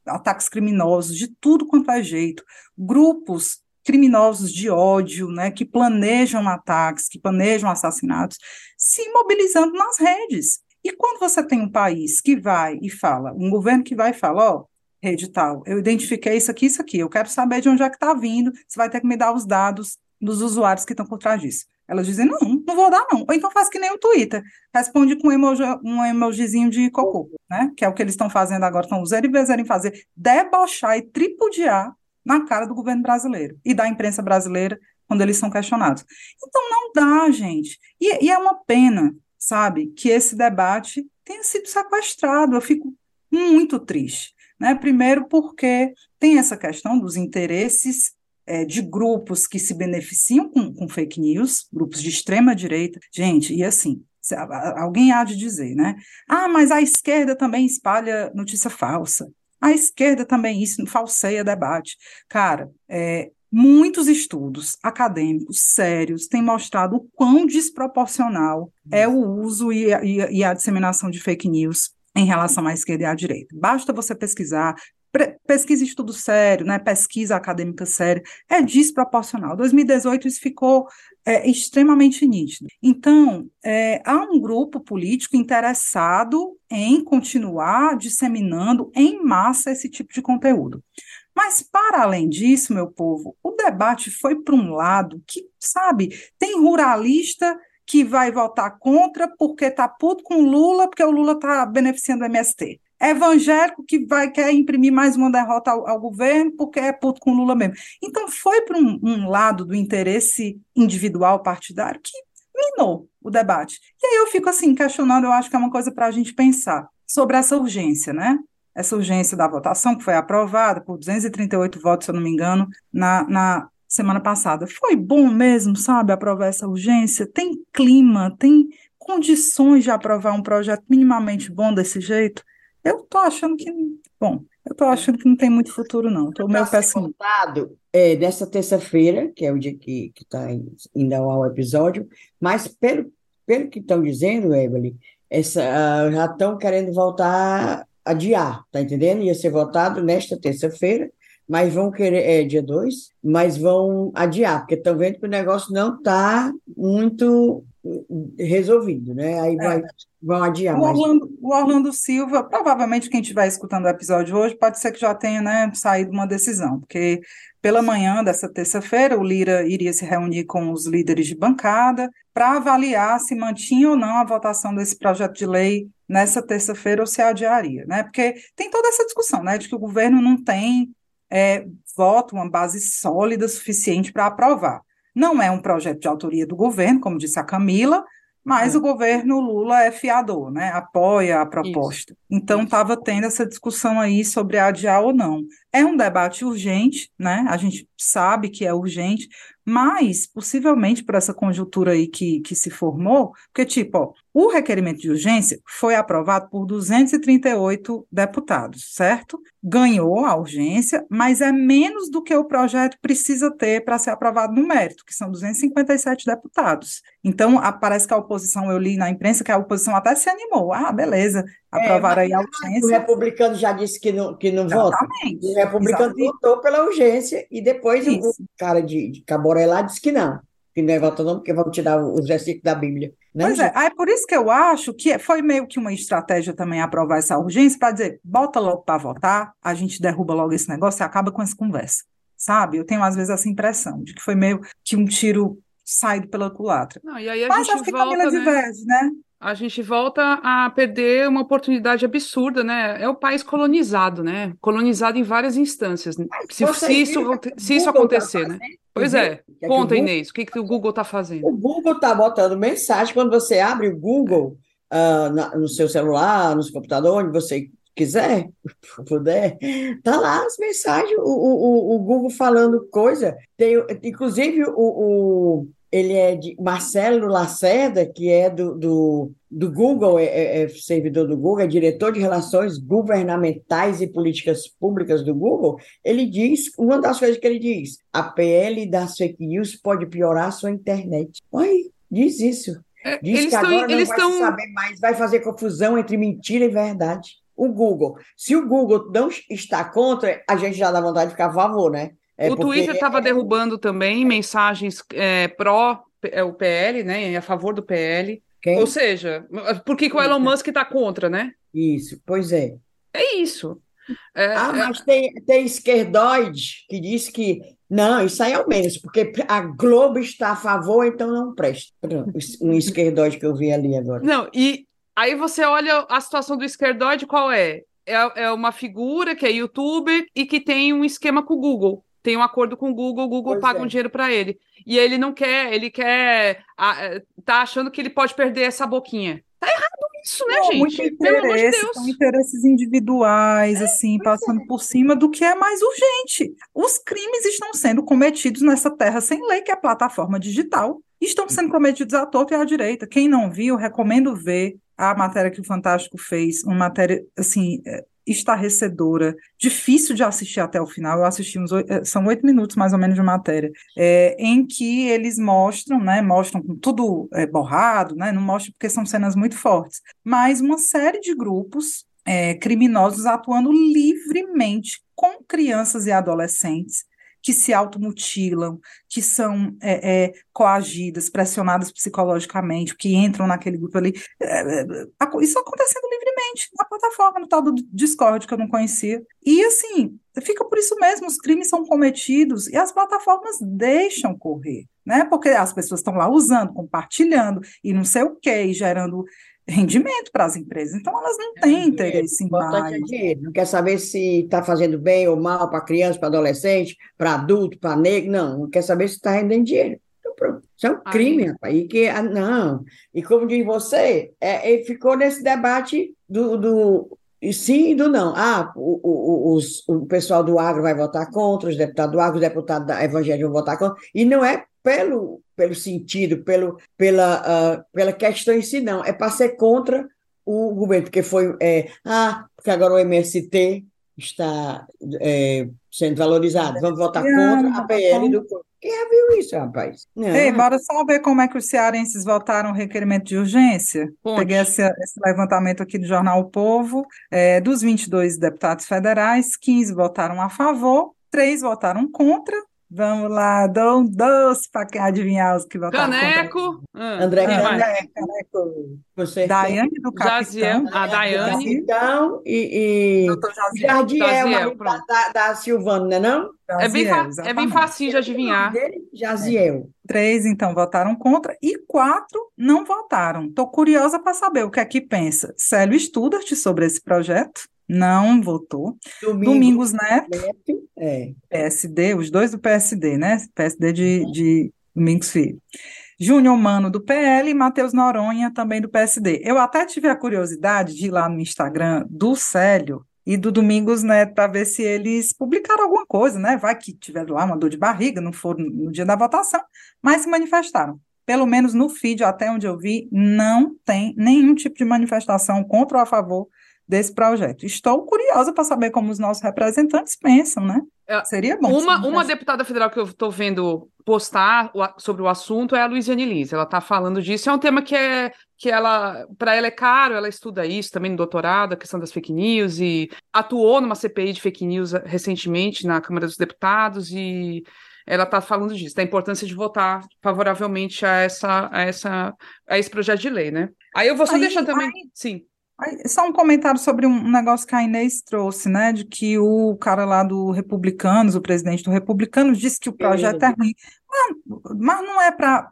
ataques criminosos, de tudo quanto é jeito, grupos criminosos de ódio, né, que planejam ataques, que planejam assassinatos, se mobilizando nas redes. E quando você tem um país que vai e fala, um governo que vai e fala, ó, oh, rede tal, eu identifiquei isso aqui, isso aqui, eu quero saber de onde é que está vindo, você vai ter que me dar os dados dos usuários que estão por trás disso. Elas dizem, não, não vou dar não. Ou então faz que nem o Twitter, responde com um, emoji, um emojizinho de cocô, né? Que é o que eles estão fazendo agora, estão usando e vezes em fazer, debochar e tripudiar na cara do governo brasileiro e da imprensa brasileira quando eles são questionados. Então não dá, gente. E, e é uma pena, sabe, que esse debate tenha sido sequestrado. Eu fico muito triste. Né? Primeiro, porque tem essa questão dos interesses é, de grupos que se beneficiam com, com fake news, grupos de extrema direita. Gente, e assim, alguém há de dizer, né? Ah, mas a esquerda também espalha notícia falsa. A esquerda também isso falseia debate. Cara, é, muitos estudos acadêmicos sérios têm mostrado o quão desproporcional é o uso e a, e a disseminação de fake news em relação à esquerda e à direita. Basta você pesquisar, pesquisa estudo sério, né, pesquisa acadêmica séria, é desproporcional. 2018 isso ficou é, extremamente nítido. Então, é, há um grupo político interessado em continuar disseminando em massa esse tipo de conteúdo. Mas, para além disso, meu povo, o debate foi para um lado que, sabe, tem ruralista que vai votar contra porque está puto com Lula, porque o Lula está beneficiando o MST evangélico que vai quer imprimir mais uma derrota ao, ao governo porque é puto com Lula mesmo. Então foi para um, um, lado do interesse individual partidário que minou o debate. E aí eu fico assim questionando, eu acho que é uma coisa para a gente pensar sobre essa urgência, né? essa urgência da votação, que foi aprovada por 238 votos, se eu não me engano, na, na semana passada. Foi bom mesmo, sabe, aprovar essa urgência? Tem clima, tem condições de aprovar um projeto minimamente bom desse jeito? Eu tô achando que, bom, eu tô achando que não tem muito futuro, não. Tô meio pessimista. É, dessa terça-feira, que é o dia que está indo ao episódio, mas pelo, pelo que estão dizendo, Evelyn, essa, uh, já estão querendo voltar a adiar, tá entendendo? Ia ser votado nesta terça-feira, mas vão querer, é dia 2, mas vão adiar, porque estão vendo que o negócio não está muito resolvido, né? Aí vai, é. vão adiar. O Orlando, o Orlando, Silva, provavelmente quem estiver escutando o episódio hoje, pode ser que já tenha né, saído uma decisão, porque pela manhã dessa terça-feira o Lira iria se reunir com os líderes de bancada para avaliar se mantinha ou não a votação desse projeto de lei nessa terça-feira ou se adiaria, né? Porque tem toda essa discussão, né, de que o governo não tem é, voto, uma base sólida suficiente para aprovar. Não é um projeto de autoria do governo, como disse a Camila, mas é. o governo Lula é fiador, né? Apoia a proposta. Isso. Então estava tendo essa discussão aí sobre adiar ou não. É um debate urgente, né? A gente sabe que é urgente, mas possivelmente por essa conjuntura aí que, que se formou, porque, tipo, ó, o requerimento de urgência foi aprovado por 238 deputados, certo? Ganhou a urgência, mas é menos do que o projeto precisa ter para ser aprovado no mérito, que são 257 deputados. Então, a, parece que a oposição, eu li na imprensa que a oposição até se animou. Ah, beleza, aprovaram é, aí a urgência. O republicano já disse que não, que não vota. O republicano Exatamente. votou pela urgência e depois Isso. o cara de, de Caboré lá disse que não, que não é voto não, porque vão tirar os versículos da Bíblia. Né, pois é, é por isso que eu acho que foi meio que uma estratégia também aprovar essa urgência para dizer, bota logo para votar, a gente derruba logo esse negócio e acaba com essa conversa, sabe? Eu tenho às vezes essa impressão de que foi meio que um tiro saído pela culatra. Não, e aí a Mas gente acho que volta, Camila né? diverge, né? A gente volta a perder uma oportunidade absurda, né? É o país colonizado, né? Colonizado em várias instâncias. Se, se isso, se isso tá acontecer, tá né? Pois é. é Conta, Inês, o que, que o Google está fazendo? O Google está botando mensagem quando você abre o Google uh, na, no seu celular, no seu computador, onde você quiser, puder, tá lá as mensagens, o, o, o Google falando coisa. Tem, inclusive, o, o ele é de Marcelo Lacerda, que é do, do, do Google, é, é, é, servidor do Google, é diretor de relações governamentais e políticas públicas do Google. Ele diz, uma das coisas que ele diz, a PL das fake news pode piorar a sua internet. Oi, diz isso. É, diz eles que agora não vai tão... saber mais, vai fazer confusão entre mentira e verdade. O Google. Se o Google não está contra, a gente já dá vontade de ficar a favor, né? É o Twitter estava é... derrubando também mensagens é, pró é, o PL, né? A favor do PL. Quem? Ou seja, por que, que o Elon Musk está contra, né? Isso, pois é. É isso. É, ah, é mas tem, tem esquerdoide que diz que não, isso aí é o menos, porque a Globo está a favor, então não presta. Um esquerdoide que eu vi ali agora. Não, e aí você olha a situação do esquerdoide, qual é? É, é uma figura que é youtuber e que tem um esquema com o Google tem um acordo com o Google, o Google pois paga é. um dinheiro para ele. E ele não quer, ele quer. A, tá achando que ele pode perder essa boquinha. Tá errado isso, né, não, gente? Pelo amor de. São interesses individuais, é, assim, passando é. por cima do que é mais urgente. Os crimes estão sendo cometidos nessa terra sem lei, que é a plataforma digital. Estão sendo cometidos à torta e à direita. Quem não viu, recomendo ver a matéria que o Fantástico fez, uma matéria, assim, é, estarrecedora, difícil de assistir até o final. Eu assisti uns eh, são oito minutos mais ou menos de matéria, é, em que eles mostram, né, mostram com tudo é, borrado, né, não mostram porque são cenas muito fortes, mas uma série de grupos é, criminosos atuando livremente com crianças e adolescentes que se automutilam, que são é, é, coagidas, pressionadas psicologicamente, que entram naquele grupo ali. É, é isso acontecendo livremente na plataforma, no tal do Discord, que eu não conhecia. E assim, fica por isso mesmo, os crimes são cometidos e as plataformas deixam correr. Né? Porque as pessoas estão lá usando, compartilhando e não sei o que, gerando rendimento para as empresas. Então, elas não é, têm interesse em mais. É dinheiro. Não quer saber se está fazendo bem ou mal para criança, para adolescente, para adulto, para negro. Não, não quer saber se está rendendo dinheiro. Então, pronto. Isso é um crime, Aí. rapaz. E que, ah, não. E como diz você, é, ele ficou nesse debate do, do e sim e do não. Ah, o, o, os, o pessoal do agro vai votar contra, os deputados do agro, os deputados da evangélica vão votar contra, e não é pelo, pelo sentido, pelo, pela, uh, pela questão em si, não. É para ser contra o governo, porque foi. É, ah, porque agora o MST está é, sendo valorizado. Vamos votar contra a PL do. Quem já viu isso, rapaz? Não. Ei, bora só ver como é que os cearenses votaram o requerimento de urgência. Ponte. Peguei esse, esse, levantamento aqui do jornal O Povo. É, dos 22 deputados federais, 15 votaram a favor, três votaram contra Vamos lá, dou um doce para quem adivinhar os que votaram Caneco. Hum, André ah, Caneco. Caneco. Você Daiane do Capitão. a Daiane. Capitão e, e Jardiel, Jaziel, da, da, da Silvana, não é não? é bem, é bem facinho de adivinhar. Jaziel. É. Três, então, votaram contra e quatro não votaram. Estou curiosa para saber o que é que pensa Célio Studart sobre esse projeto não votou. Domingos, Domingos Neto, Neto é. PSD, os dois do PSD, né? PSD de, uhum. de Domingos Filho. Júnior Mano do PL e Matheus Noronha também do PSD. Eu até tive a curiosidade de ir lá no Instagram do Célio e do Domingos Neto para ver se eles publicaram alguma coisa, né? Vai que tiveram lá uma dor de barriga, não foram no dia da votação, mas se manifestaram. Pelo menos no feed, até onde eu vi, não tem nenhum tipo de manifestação contra ou a favor desse projeto. Estou curiosa para saber como os nossos representantes pensam, né? É, Seria bom. Uma, uma deputada federal que eu estou vendo postar sobre o assunto é a Luiziane Lins. Ela está falando disso. É um tema que é que ela, para ela é caro. Ela estuda isso também no doutorado, a questão das fake news e atuou numa CPI de fake news recentemente na Câmara dos Deputados e ela está falando disso, da importância de votar favoravelmente a essa, a essa, a esse projeto de lei, né? Aí eu vou só aí, deixar também, aí, sim. Só um comentário sobre um negócio que a Inês trouxe, né? De que o cara lá do Republicanos, o presidente do Republicanos, disse que o projeto é ruim. Mas, mas não é para.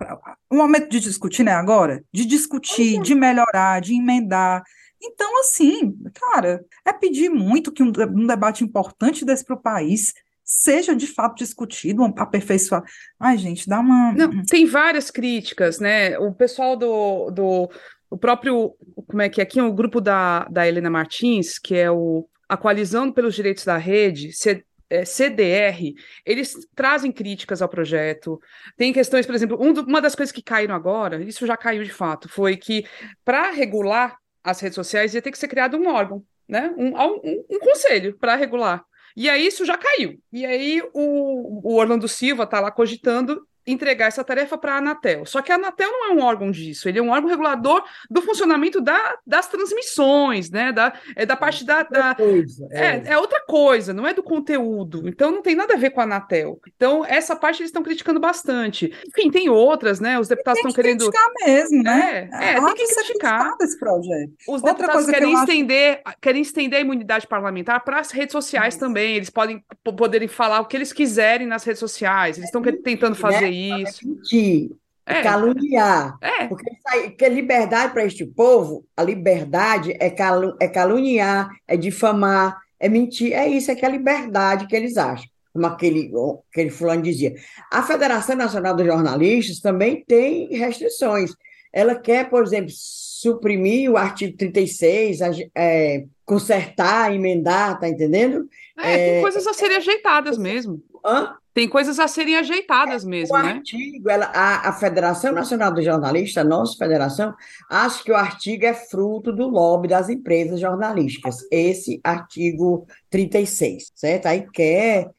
O momento de discutir, né? Agora? De discutir, de melhorar, de emendar. Então, assim, cara, é pedir muito que um, um debate importante desse para o país seja de fato discutido, aperfeiçoado. Ai, gente, dá uma. Não, tem várias críticas, né? O pessoal do, do o próprio, como é que é aqui, o grupo da, da Helena Martins, que é o a Coalizão pelos Direitos da Rede, C, é, CDR, eles trazem críticas ao projeto. Tem questões, por exemplo, um, uma das coisas que caíram agora, isso já caiu de fato, foi que para regular as redes sociais ia ter que ser criado um órgão, né? um, um, um conselho para regular. E aí isso já caiu. E aí o, o Orlando Silva está lá cogitando entregar essa tarefa para a Anatel. Só que a Anatel não é um órgão disso, ele é um órgão regulador do funcionamento da, das transmissões, né? Da, é da parte da. da coisa, é. é. É, outra coisa, não é do conteúdo. Então não tem nada a ver com a Anatel. Então, essa parte eles estão criticando bastante. Enfim, tem outras, né? Os deputados estão querendo. criticar mesmo, né? É, é tem que criticar. Esse projeto. Os outra deputados querem, que estender, acho... querem estender a imunidade parlamentar para as redes sociais também. Eles podem poderem falar o que eles quiserem nas redes sociais. Eles estão tentando fazer isso. Mentir, é. caluniar. É. Porque, porque liberdade para este povo, a liberdade é, calu, é caluniar, é difamar, é mentir. É isso, é que é a liberdade que eles acham. Como aquele, aquele fulano dizia. A Federação Nacional dos Jornalistas também tem restrições. Ela quer, por exemplo, suprimir o artigo 36, é, consertar, emendar, tá entendendo? É, é, tem coisas a serem ajeitadas mesmo. Hã? Tem coisas a serem ajeitadas é, mesmo, o né? Artigo, ela, a, a, Federação Nacional dos Jornalistas, nossa federação, acha que o artigo é fruto do lobby das empresas jornalísticas. Esse artigo 36, certo? Aí quer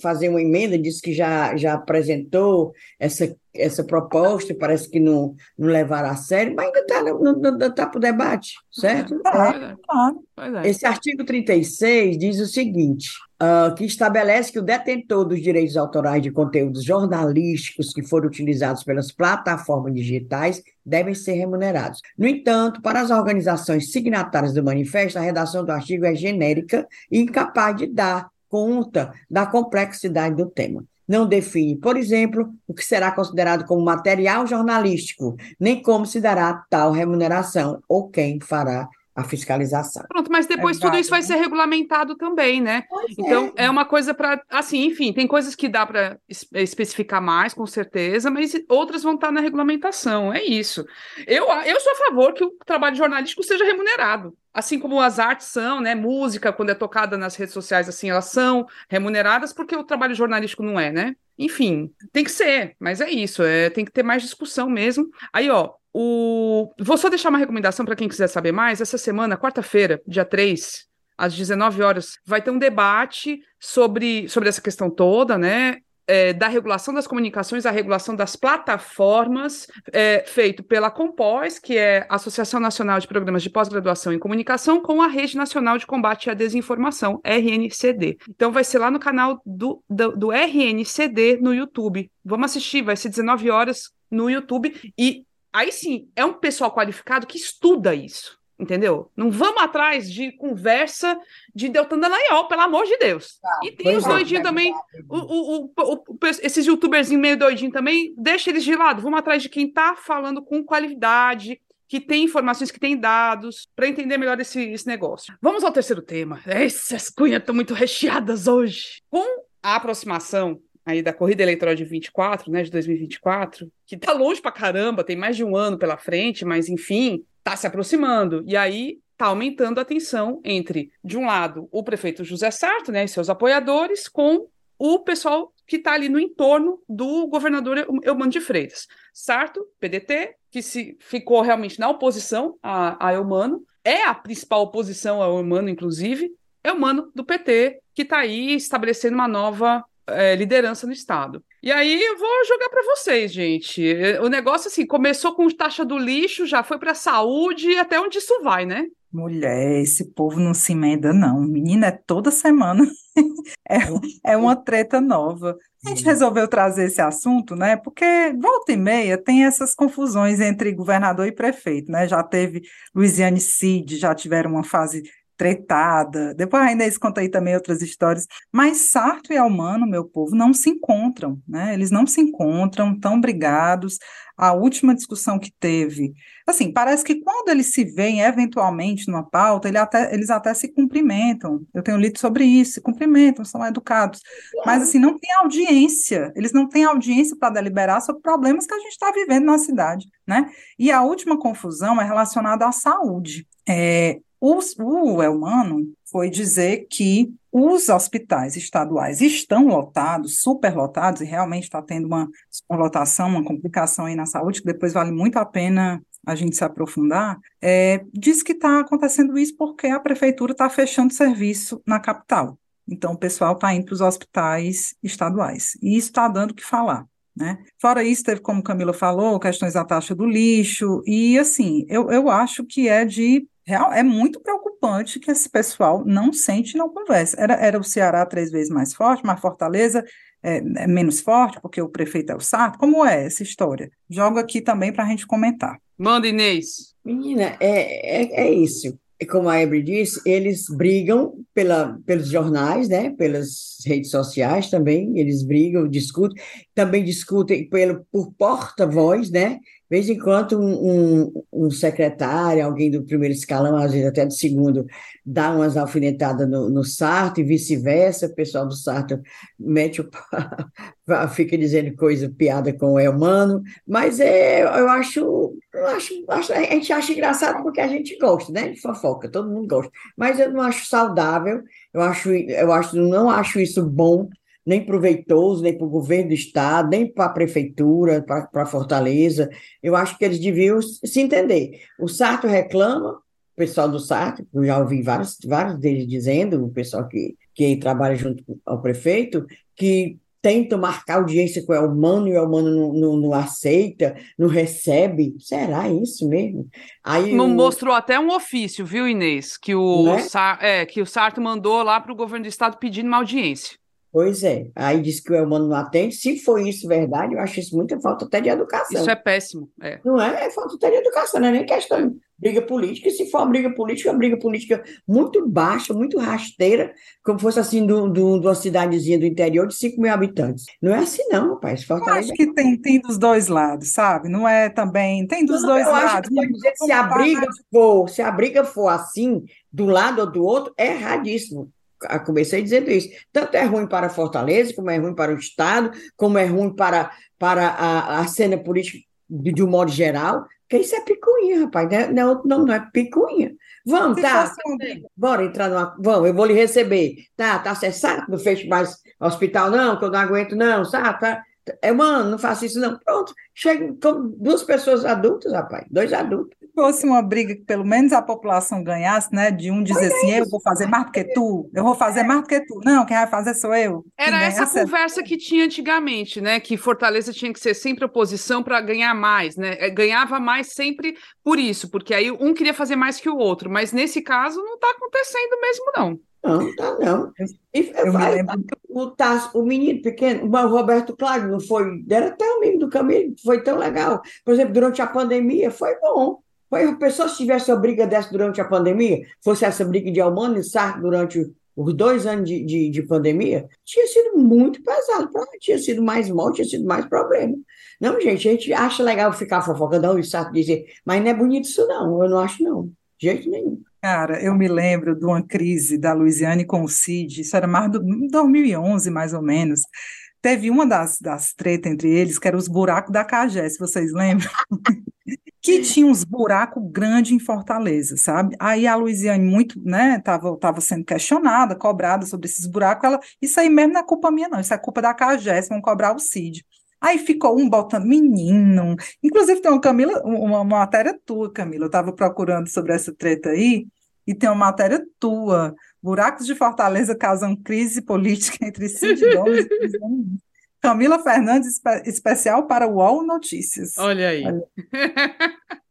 fazer uma emenda, disse que já, já apresentou essa, essa proposta, parece que não, não levaram a sério, mas ainda está tá para o debate, certo? É, é. Esse artigo 36 diz o seguinte: uh, que estabelece que o detentor dos direitos autorais de conteúdos jornalísticos que foram utilizados pelas plataformas digitais devem ser remunerados. No entanto, para as organizações signatárias do manifesto, a redação do artigo é genérica e incapaz de dar conta da complexidade do tema. Não define, por exemplo, o que será considerado como material jornalístico, nem como se dará tal remuneração ou quem fará a fiscalização. Pronto, mas depois é tudo isso vai ser regulamentado também, né? Pois então, é. é uma coisa para. Assim, enfim, tem coisas que dá para especificar mais, com certeza, mas outras vão estar na regulamentação. É isso. Eu, eu sou a favor que o trabalho jornalístico seja remunerado assim como as artes são, né? Música, quando é tocada nas redes sociais, assim, elas são remuneradas, porque o trabalho jornalístico não é, né? Enfim, tem que ser, mas é isso, é, tem que ter mais discussão mesmo. Aí, ó, o... vou só deixar uma recomendação para quem quiser saber mais. Essa semana, quarta-feira, dia 3, às 19 horas, vai ter um debate sobre, sobre essa questão toda, né? É, da regulação das comunicações, a regulação das plataformas, é, feito pela Compós, que é a Associação Nacional de Programas de Pós-Graduação em Comunicação, com a Rede Nacional de Combate à Desinformação, RNCD. Então vai ser lá no canal do, do, do RNCD no YouTube. Vamos assistir, vai ser 19 horas no YouTube. E aí sim, é um pessoal qualificado que estuda isso entendeu? Não vamos atrás de conversa de Deltan Dallagnol, pelo amor de Deus. Tá, e tem os é, doidinhos também, o, o, o, esses youtubers meio doidinhos também, deixa eles de lado, vamos atrás de quem tá falando com qualidade, que tem informações, que tem dados, para entender melhor esse, esse negócio. Vamos ao terceiro tema. Essas cunhas estão muito recheadas hoje. Com a aproximação aí da corrida eleitoral de 24, né, de 2024, que tá longe pra caramba, tem mais de um ano pela frente, mas enfim, tá se aproximando. E aí tá aumentando a tensão entre, de um lado, o prefeito José Sarto, né, e seus apoiadores, com o pessoal que está ali no entorno do governador Eumano de Freitas. Sarto, PDT, que se ficou realmente na oposição a, a Eumano, é a principal oposição ao Eumano, inclusive, é o Mano do PT, que está aí estabelecendo uma nova é, liderança no Estado. E aí eu vou jogar para vocês, gente. O negócio assim começou com taxa do lixo, já foi para a saúde, até onde isso vai, né? Mulher, esse povo não se emenda, não. Menina, é toda semana. é, é uma treta nova. A gente resolveu trazer esse assunto, né? Porque volta e meia tem essas confusões entre governador e prefeito, né? Já teve Luiziane Cid, já tiveram uma fase tretada. Depois a Inês conta aí também outras histórias. Mas Sarto e Almano, meu povo, não se encontram, né? Eles não se encontram, tão brigados. A última discussão que teve, assim, parece que quando eles se veem eventualmente numa pauta, ele até, eles até se cumprimentam. Eu tenho lido sobre isso, se cumprimentam, são educados. Mas assim, não tem audiência. Eles não têm audiência para deliberar sobre problemas que a gente está vivendo na cidade, né? E a última confusão é relacionada à saúde. É, o, o Elmano foi dizer que os hospitais estaduais estão lotados, superlotados, e realmente está tendo uma superlotação, uma complicação aí na saúde, que depois vale muito a pena a gente se aprofundar, é, diz que está acontecendo isso porque a prefeitura está fechando serviço na capital. Então, o pessoal está indo para os hospitais estaduais. E isso está dando o que falar. Né? Fora isso, teve, como Camila falou, questões da taxa do lixo, e assim, eu, eu acho que é de Real, é muito preocupante que esse pessoal não sente e não conversa. Era, era o Ceará três vezes mais forte, mas Fortaleza é, é menos forte, porque o prefeito é o Sarto. Como é essa história? Jogo aqui também para a gente comentar. Manda, Inês. Menina, é, é, é isso. Como a Ebre disse, eles brigam pela, pelos jornais, né? pelas redes sociais também, eles brigam, discutem, também discutem pelo, por porta-voz, né? Vez em quando, um, um, um, secretário, alguém do primeiro escalão, às vezes até do segundo, dá umas alfinetadas no, no Sarto e vice-versa. O pessoal do Sarto mete o fica dizendo coisa, piada com o Elmano. Mas é, eu acho, eu acho, acho, a gente acha engraçado porque a gente gosta, né? De fofoca, todo mundo gosta. Mas eu não acho saudável, eu acho, eu acho, não acho isso bom nem proveitoso, nem para o governo do Estado, nem para a prefeitura, para Fortaleza. Eu acho que eles deviam se entender. O Sarto reclama, o pessoal do Sarto, eu já ouvi vários, vários deles dizendo, o pessoal que, que trabalha junto ao prefeito, que tentam marcar audiência com o Elmano e o Elmano não, não, não, aceita, não recebe. Será isso mesmo? Aí não o... mostrou até um ofício, viu, Inês? Que o, é? Sar... é, que o Sarto mandou lá para o governo do estado pedindo uma audiência. Pois é. Aí disse que o Elmano não atende. Se for isso verdade, eu acho isso muita falta até de educação. Isso é péssimo. É. Não é? É falta até de educação, não é nem questão briga política, e se for uma briga política, é uma briga política muito baixa, muito rasteira, como fosse assim de uma cidadezinha do interior de 5 mil habitantes. Não é assim, não, rapaz. Fortaleza... Eu acho que tem, tem dos dois lados, sabe? Não é também. Tem dos não, dois lados. dizer, se a briga for, se a briga for assim, do lado ou do outro, é erradíssimo. Comecei dizendo isso. Tanto é ruim para Fortaleza, como é ruim para o Estado, como é ruim para, para a, a cena política de, de um modo geral. Porque isso é picuinha, rapaz. Não, é, não, não, é picuinha. Vamos, tá? Bora entrar numa. Vamos, eu vou lhe receber. Tá, tá acessado, não fecho mais hospital, não, que eu não aguento, não, sabe? Tá, é, mano, não faço isso, não. Pronto, chega duas pessoas adultas, rapaz, dois adultos. Se fosse uma briga que pelo menos a população ganhasse, né? De um dizer assim, é eu vou fazer mais do que tu, eu vou fazer mais do que tu. Não, quem vai fazer sou eu. Era essa é conversa que tinha antigamente, né? Que Fortaleza tinha que ser sempre oposição para ganhar mais, né? É, ganhava mais sempre por isso, porque aí um queria fazer mais que o outro, mas nesse caso não está acontecendo mesmo, não. Não, tá não. E, eu vai, lembro... o, Tasso, o menino pequeno, o Roberto Claro, não foi, era até amigo do Camilo, foi tão legal. Por exemplo, durante a pandemia, foi bom. A pessoa, se tivesse uma briga dessa durante a pandemia, fosse essa briga de Almano e Sartre durante os dois anos de, de, de pandemia, tinha sido muito pesado, tinha sido mais morte, tinha sido mais problema. Não, gente, a gente acha legal ficar fofocando, e Sartre dizer, mas não é bonito isso não, eu não acho não, de jeito nenhum. Cara, eu me lembro de uma crise da Luiziane com o Cid, isso era mais do 2011, mais ou menos. Teve uma das, das tretas entre eles, que era os buracos da Cagé, se vocês lembram. que tinha uns buracos grandes em Fortaleza, sabe? Aí a Luiziane muito, né, tava, tava sendo questionada, cobrada sobre esses buracos, ela, isso aí mesmo não é culpa minha não, isso é culpa da Cagés, vão cobrar o Cid. Aí ficou um botando menino, inclusive tem uma Camila, uma, uma matéria tua, Camila, eu estava procurando sobre essa treta aí, e tem uma matéria tua. Buracos de Fortaleza causam crise política entre Cid Gomes e Camila Fernandes, espe especial para o UOL Notícias. Olha aí. Olha.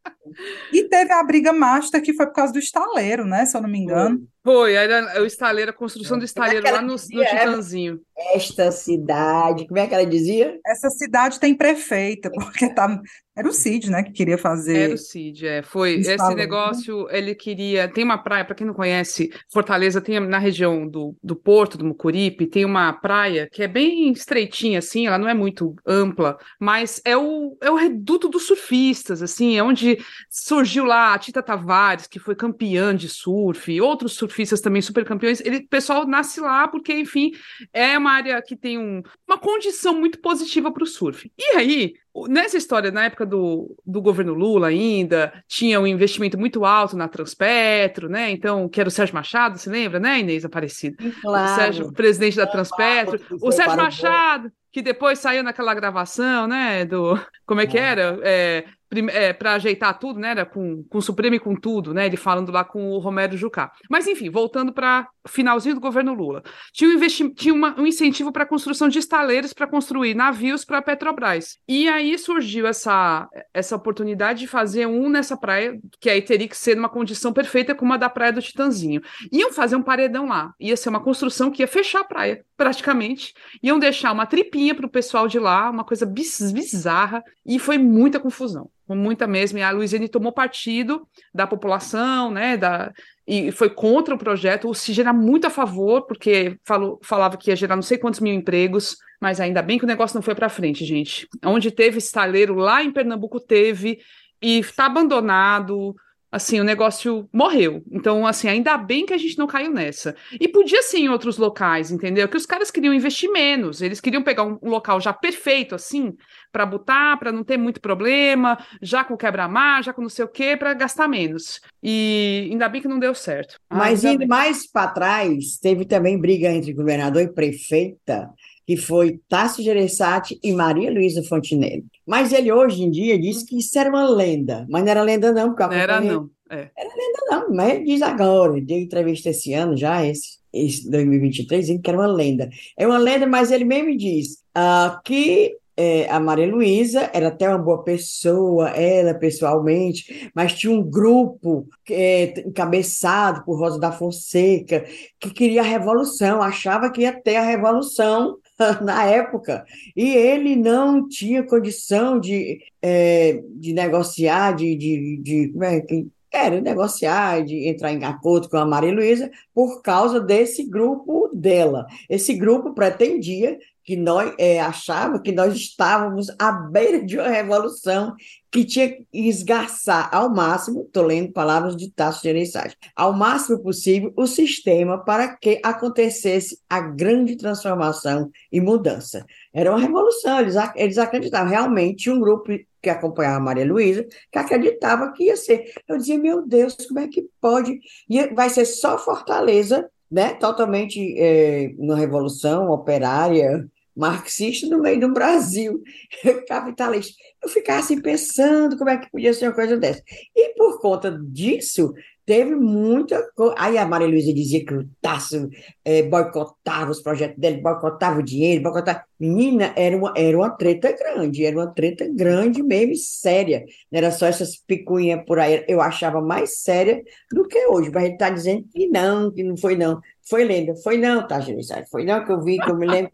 E teve a briga master, que foi por causa do estaleiro, né? Se eu não me engano. Foi, era o estaleiro, a construção do é estaleiro é lá no, no Titãzinho. Esta cidade, como é que ela dizia? Essa cidade tem prefeita, porque tá, era o Cid, né, que queria fazer. Era o Cid, é. Foi esse né? negócio, ele queria. Tem uma praia, para quem não conhece, Fortaleza tem na região do, do Porto, do Mucuripe, tem uma praia que é bem estreitinha, assim, ela não é muito ampla, mas é o, é o reduto dos surfistas, assim, é onde surgiu lá a Tita Tavares, que foi campeã de surf, outros surfistas também super campeões. Ele, o pessoal nasce lá porque, enfim, é uma área que tem um, uma condição muito positiva para o surf. E aí, nessa história, na época do, do governo Lula ainda, tinha um investimento muito alto na Transpetro, né? Então, que era o Sérgio Machado, se lembra, né, Inês Aparecido? Claro. O Sérgio, presidente da Transpetro. O Sérgio Machado, que depois saiu naquela gravação, né, do... Como é que era? É, é, para ajeitar tudo, né? Era com, com o Supremo e com tudo, né? Ele falando lá com o Romero Jucá. Mas, enfim, voltando para finalzinho do governo Lula. Tinha um, tinha uma, um incentivo para a construção de estaleiros para construir navios para a Petrobras. E aí surgiu essa, essa oportunidade de fazer um nessa praia, que aí teria que ser numa condição perfeita como a da praia do Titanzinho. Iam fazer um paredão lá. Ia ser uma construção que ia fechar a praia, praticamente. Iam deixar uma tripinha para o pessoal de lá, uma coisa bizarra. E foi muita confusão muita mesmo, e a Luiziane tomou partido da população, né, da, e foi contra o projeto, o CIG era muito a favor, porque falou, falava que ia gerar não sei quantos mil empregos, mas ainda bem que o negócio não foi para frente, gente. Onde teve estaleiro, lá em Pernambuco teve, e está abandonado, assim, o negócio morreu. Então, assim, ainda bem que a gente não caiu nessa. E podia ser em outros locais, entendeu? Que os caras queriam investir menos, eles queriam pegar um, um local já perfeito, assim, para botar, para não ter muito problema, já com quebra-mar, já com não sei o quê, para gastar menos. E ainda bem que não deu certo. Ah, Mas indo bem. mais para trás, teve também briga entre governador e prefeita, que foi Tássio Gereissati e Maria Luísa Fontinelli. Mas ele hoje em dia diz que isso era uma lenda, mas não era lenda não, porque não era não. É. Era lenda não, mas ele diz agora, deu entrevista esse ano já, esse, esse 2023, dizendo que era uma lenda. É uma lenda, mas ele mesmo diz uh, que é, a Maria Luísa era até uma boa pessoa, ela pessoalmente, mas tinha um grupo é, encabeçado por Rosa da Fonseca que queria a revolução, achava que ia ter a revolução na época, e ele não tinha condição de, é, de negociar, de, de, de como é que querem negociar, de entrar em acordo com a Maria Luísa por causa desse grupo dela. Esse grupo pretendia que nós é, achava que nós estávamos à beira de uma revolução que tinha que esgarçar ao máximo, estou lendo palavras de Tasso Gereissati, ao máximo possível o sistema para que acontecesse a grande transformação e mudança. Era uma revolução, eles, eles acreditavam realmente um grupo que acompanhava a Maria Luísa, que acreditava que ia ser. Eu dizia, meu Deus, como é que pode? E vai ser só Fortaleza, né? Totalmente é, uma revolução operária, marxista no meio do Brasil, capitalista. Eu ficava assim pensando como é que podia ser uma coisa dessa. E por conta disso, teve muita coisa. Aí a Maria Luísa dizia que o Tasso é, boicotava os projetos dele, boicotava o dinheiro, boicotava. Menina, era uma, era uma treta grande, era uma treta grande mesmo e séria. Não era só essas picuinhas por aí. Eu achava mais séria do que hoje, mas ele está dizendo que não, que não foi não. Foi lenda, foi não, tá, gente? Foi não que eu vi, que eu me lembro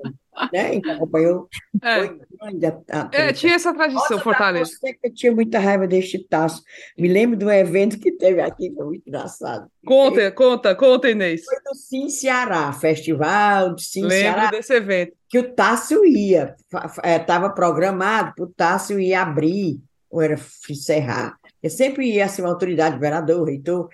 né? Então, acompanhou. É. Foi grande a, a é, tinha essa tradição, Nossa, Fortaleza. Eu tinha muita raiva deste taço. Me lembro de um evento que teve aqui, foi muito engraçado. Conta, conta, conta, Inês. Foi do Sim Ceará, festival do Sim Lembro Ceará. desse evento. Que o Tássio ia, estava é, programado para o Tássio ir abrir, ou era encerrar. Eu sempre ia assim, uma autoridade, vereador, reitor,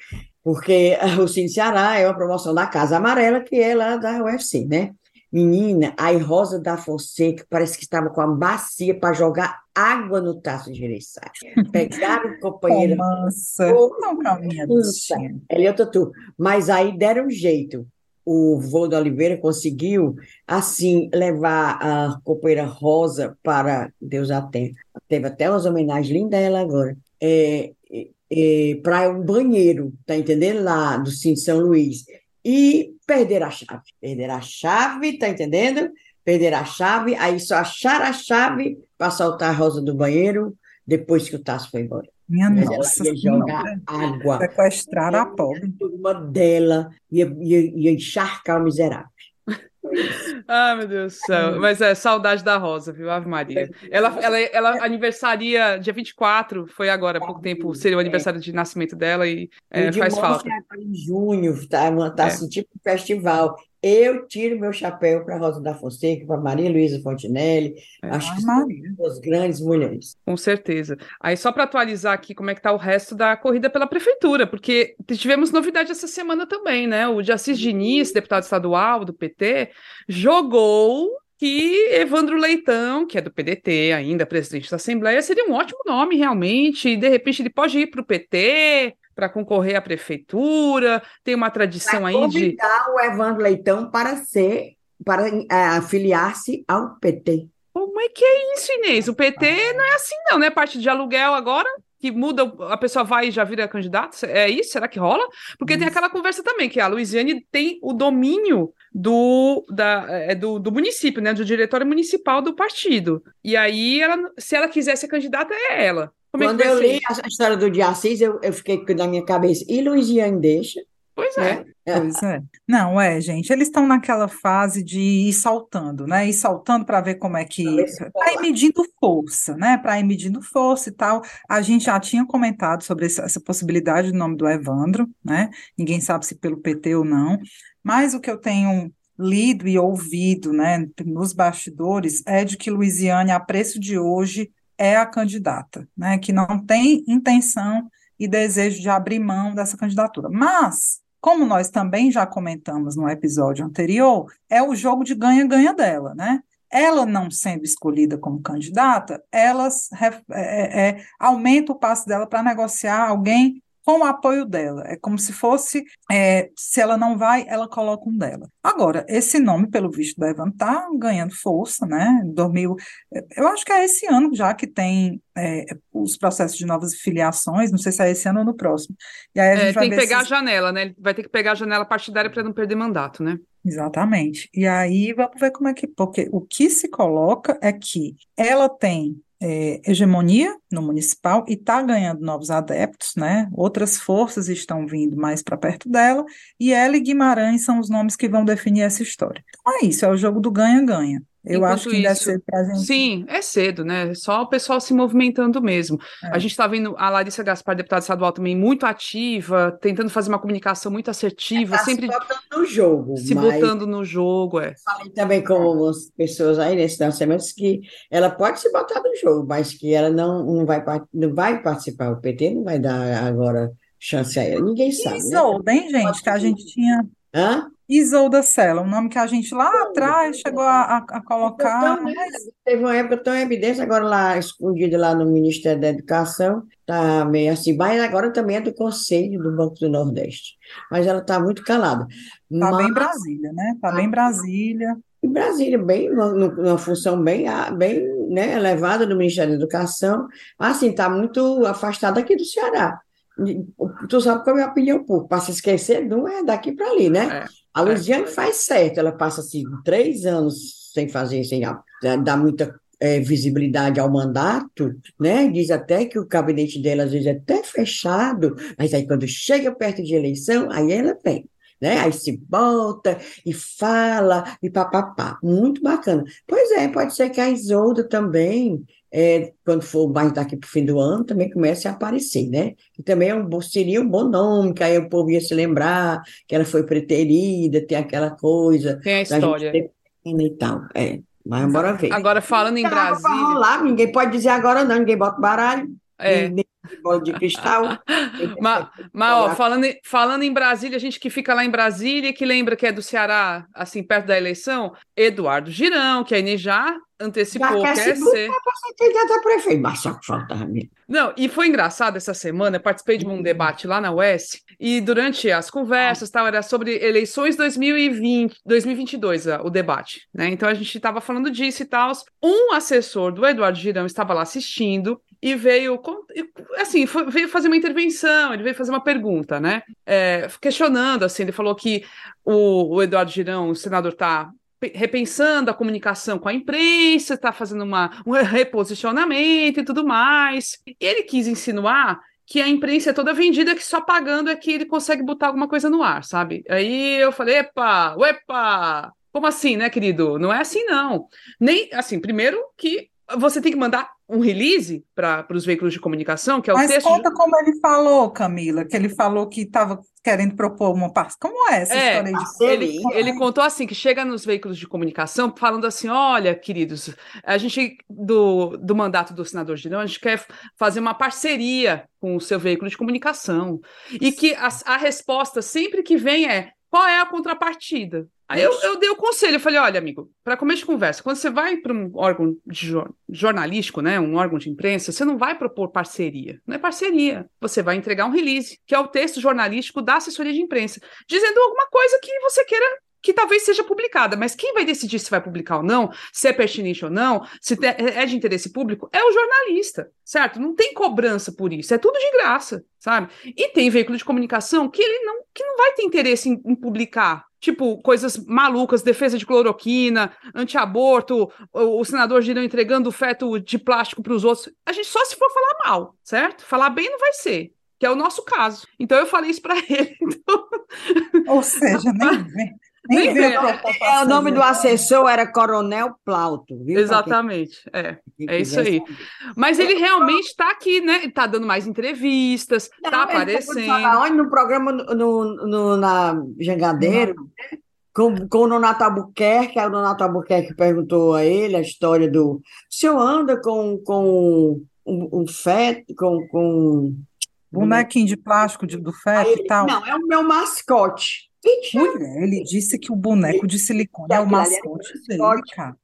porque o Sim Ceará é uma promoção da Casa Amarela, que é lá da UFC, né? Menina, a Rosa da Fonseca parece que estava com a bacia para jogar água no taço de Gereissati. Pegaram o companheiro. Mansa, não calminha, bichinha. Ele é tatu. Mas aí deram um jeito. O vô da Oliveira conseguiu, assim, levar a companheira Rosa para Deus a tenha. Teve até umas homenagens lindas a ela agora. É, é, para um banheiro, tá entendendo? Lá do Sim São Luís e perder a chave. Perder a chave, tá entendendo? Perder a chave, aí só achar a chave para soltar a rosa do banheiro depois que o Tasso foi embora. Minha Mas nossa ela ia jogar água. Sequestrar a pobre. Uma dela ia, ia, ia encharcar o miserável. Ah, meu Deus do céu. Mas é saudade da Rosa, viu, Ave Maria? Ela, ela, ela aniversaria dia 24, foi agora, há pouco tempo, seria o aniversário de nascimento dela e é, faz falta. É em junho, tá, tá é. assim, tipo festival. Eu tiro meu chapéu para Rosa da Fonseca, para Maria Luísa Fontinelli. É. Acho que são duas grandes mulheres. Com certeza. Aí, só para atualizar aqui como é que está o resto da corrida pela prefeitura, porque tivemos novidade essa semana também, né? O de Assis Diniz, deputado estadual do PT, jogou que Evandro Leitão, que é do PDT ainda, presidente da Assembleia, seria um ótimo nome realmente, e de repente ele pode ir para o PT, para concorrer à prefeitura, tem uma tradição aí de. o Evandro Leitão para ser, para uh, afiliar-se ao PT. Como é que é isso, Inês? O PT não é assim, não, né? Parte de aluguel agora, que muda, a pessoa vai e já vira candidato? É isso? Será que rola? Porque isso. tem aquela conversa também, que a Luiziane tem o domínio do, da, é, do, do, município, né? Do diretório municipal do partido. E aí, ela, se ela quiser ser candidata, é ela. Como é Quando é eu li a história do dia 6, eu, eu fiquei na minha cabeça, e Luiziane deixa? Pois é. é. Pois é. Não, é, gente, eles estão naquela fase de ir saltando, né? Ir saltando para ver como é que. Para ir medindo força, né? Para ir medindo força e tal. A gente já tinha comentado sobre essa, essa possibilidade do nome do Evandro, né? Ninguém sabe se pelo PT ou não. Mas o que eu tenho lido e ouvido, né, nos bastidores, é de que Luiziane, a preço de hoje, é a candidata, né, que não tem intenção e desejo de abrir mão dessa candidatura. Mas, como nós também já comentamos no episódio anterior, é o jogo de ganha-ganha dela, né? Ela não sendo escolhida como candidata, ela é, é, é, aumenta o passo dela para negociar alguém com o apoio dela. É como se fosse, é, se ela não vai, ela coloca um dela. Agora, esse nome, pelo visto da Evan, está ganhando força, né? Dormiu. Eu acho que é esse ano já que tem é, os processos de novas filiações, não sei se é esse ano ou no próximo. E aí a gente é, vai tem que pegar se... a janela, né? Vai ter que pegar a janela partidária para não perder mandato, né? Exatamente. E aí vamos ver como é que. Porque o que se coloca é que ela tem é, hegemonia no municipal e está ganhando novos adeptos, né? Outras forças estão vindo mais para perto dela, e ela e Guimarães são os nomes que vão definir essa história. Então é isso, é o jogo do ganha-ganha. Eu Enquanto acho que ainda é isso- cedo pra gente. Sim, é cedo, né? Só o pessoal se movimentando mesmo. É. A gente está vendo a Larissa Gaspar, deputada estadual, também muito ativa, tentando fazer uma comunicação muito assertiva, Tá se sempre botando no jogo, se botando no jogo, é. falei também com as pessoas aí nesse semana que ela pode se botar no jogo, mas que ela não, não, vai, não vai participar. O PT não vai dar agora chance a ela. Ninguém sabe, né? Isolda, hein, gente? Que a gente tinha. Hã? Isolda Sela, um nome que a gente lá atrás chegou a, a- a colocar. Então, né, Teve uma época tão em evidência, agora lá, escondida lá no Ministério da Educação, tá meio assim, mas agora também é do Conselho do Banco do Nordeste. Mas ela está muito calada. Tá bem Mas Brasília, né? Tá bem Brasília. em Brasília, bem, numa, numa função bem, ah, bem né, elevada do Ministério da Educação, assim, está muito afastada aqui do Ceará. Tu sabe qual é a minha opinião, pô, para se esquecer, não é daqui para ali, né? É, A Luziane faz certo, ela passa assim, três anos sem fazer, sem a- dar muita eh, visibilidade ao mandato, né? Diz até que o gabinete dela às vezes é até fechado, mas aí quando chega perto de eleição, aí ela vem. Né? Aí se volta e fala e papapá. Muito bacana. Pois é, pode ser que a Isolda também, eh, quando for mais daqui para o fim do ano, também comece a aparecer, né? Que também é um, seria um bom nome, que aí o povo ia se lembrar que ela foi preterida, tem aquela coisa tem a história. ter e tal. É, mas bora ver. Agora, falando em Brasília, rolar, ninguém pode dizer agora não, ninguém bota baralho, é, bola de cristal. Mas, mas ó, falando, em- falando em Brasília, a gente que fica lá em Brasília, que lembra que é do Ceará, assim, perto da eleição, Eduardo Girão, que a Inês já antecipou, Já quer quer se ser. Prefeito, mas só que faltava mesmo. Não, e foi engraçado essa semana, eu participei de um debate lá na UES, e durante as conversas, tal, era sobre eleições 2020, 2022, ah, o debate, né? Então a gente estava falando disso e tal. Um assessor do Eduardo Girão estava lá assistindo e veio, assim, foi- veio fazer uma intervenção, ele veio fazer uma pergunta, né? É, questionando, assim, ele falou que o, o Eduardo Girão, o senador, está repensando a comunicação com a imprensa, está fazendo uma, um reposicionamento e tudo mais. E ele quis insinuar que a imprensa é toda vendida, que só pagando é que ele consegue botar alguma coisa no ar, sabe? Aí eu falei, epa, epa, como assim, né, querido? Não é assim, não. Nem, assim, primeiro que você tem que mandar um release para os veículos de comunicação, que é o Mas texto... conta como ele falou, Camila, que ele falou que estava querendo propor uma parceria. Como é essa É, história de? Ele, ele contou assim que chega nos veículos de comunicação falando assim: olha, queridos, a gente do, do mandato do senador Girão, a gente quer fazer uma parceria com o seu veículo de comunicação. E que a, a resposta sempre que vem é: qual é a contrapartida? Aí eu, eu dei o conselho, eu falei, olha, amigo, para começo de conversa, quando você vai para um órgão jor- jornalístico, né, um órgão de imprensa, você não vai propor parceria, não é parceria. Você vai entregar um release, que é o texto jornalístico da assessoria de imprensa, dizendo alguma coisa que você queira que talvez seja publicada, mas quem vai decidir se vai publicar ou não, se é pertinente ou não, se te- é de interesse público, é o jornalista, certo? Não tem cobrança por isso, é tudo de graça, sabe? E tem veículo de comunicação que ele não, que não vai ter interesse em, em publicar. Tipo, coisas malucas, defesa de cloroquina, anti-aborto, o, o senador Girão entregando feto de plástico para os outros. A gente só se for falar mal, certo? Falar bem não vai ser, que é o nosso caso. Então eu falei isso para ele. Então, Ou seja, nem. Nem propor É, o nome do parceria. assessor era Coronel Plauto, viu? exatamente, é. Quem É isso aí. saber. Mas ele realmente está aqui, né? Ele tá dando mais entrevistas, tá de aparecendo. falar Onde no programa no, no- no- na Jangadeiro, né? com, com o Nonato Albuquerque, o Nonato Albuquerque perguntou a ele a história do. O senhor anda com, com um, um feto, com, com. Bonequinho de plástico de, do feto e tal. não, é o meu mascote. Ixi, Mulher, ele disse que o boneco de silicone é o mascote um dele, cara.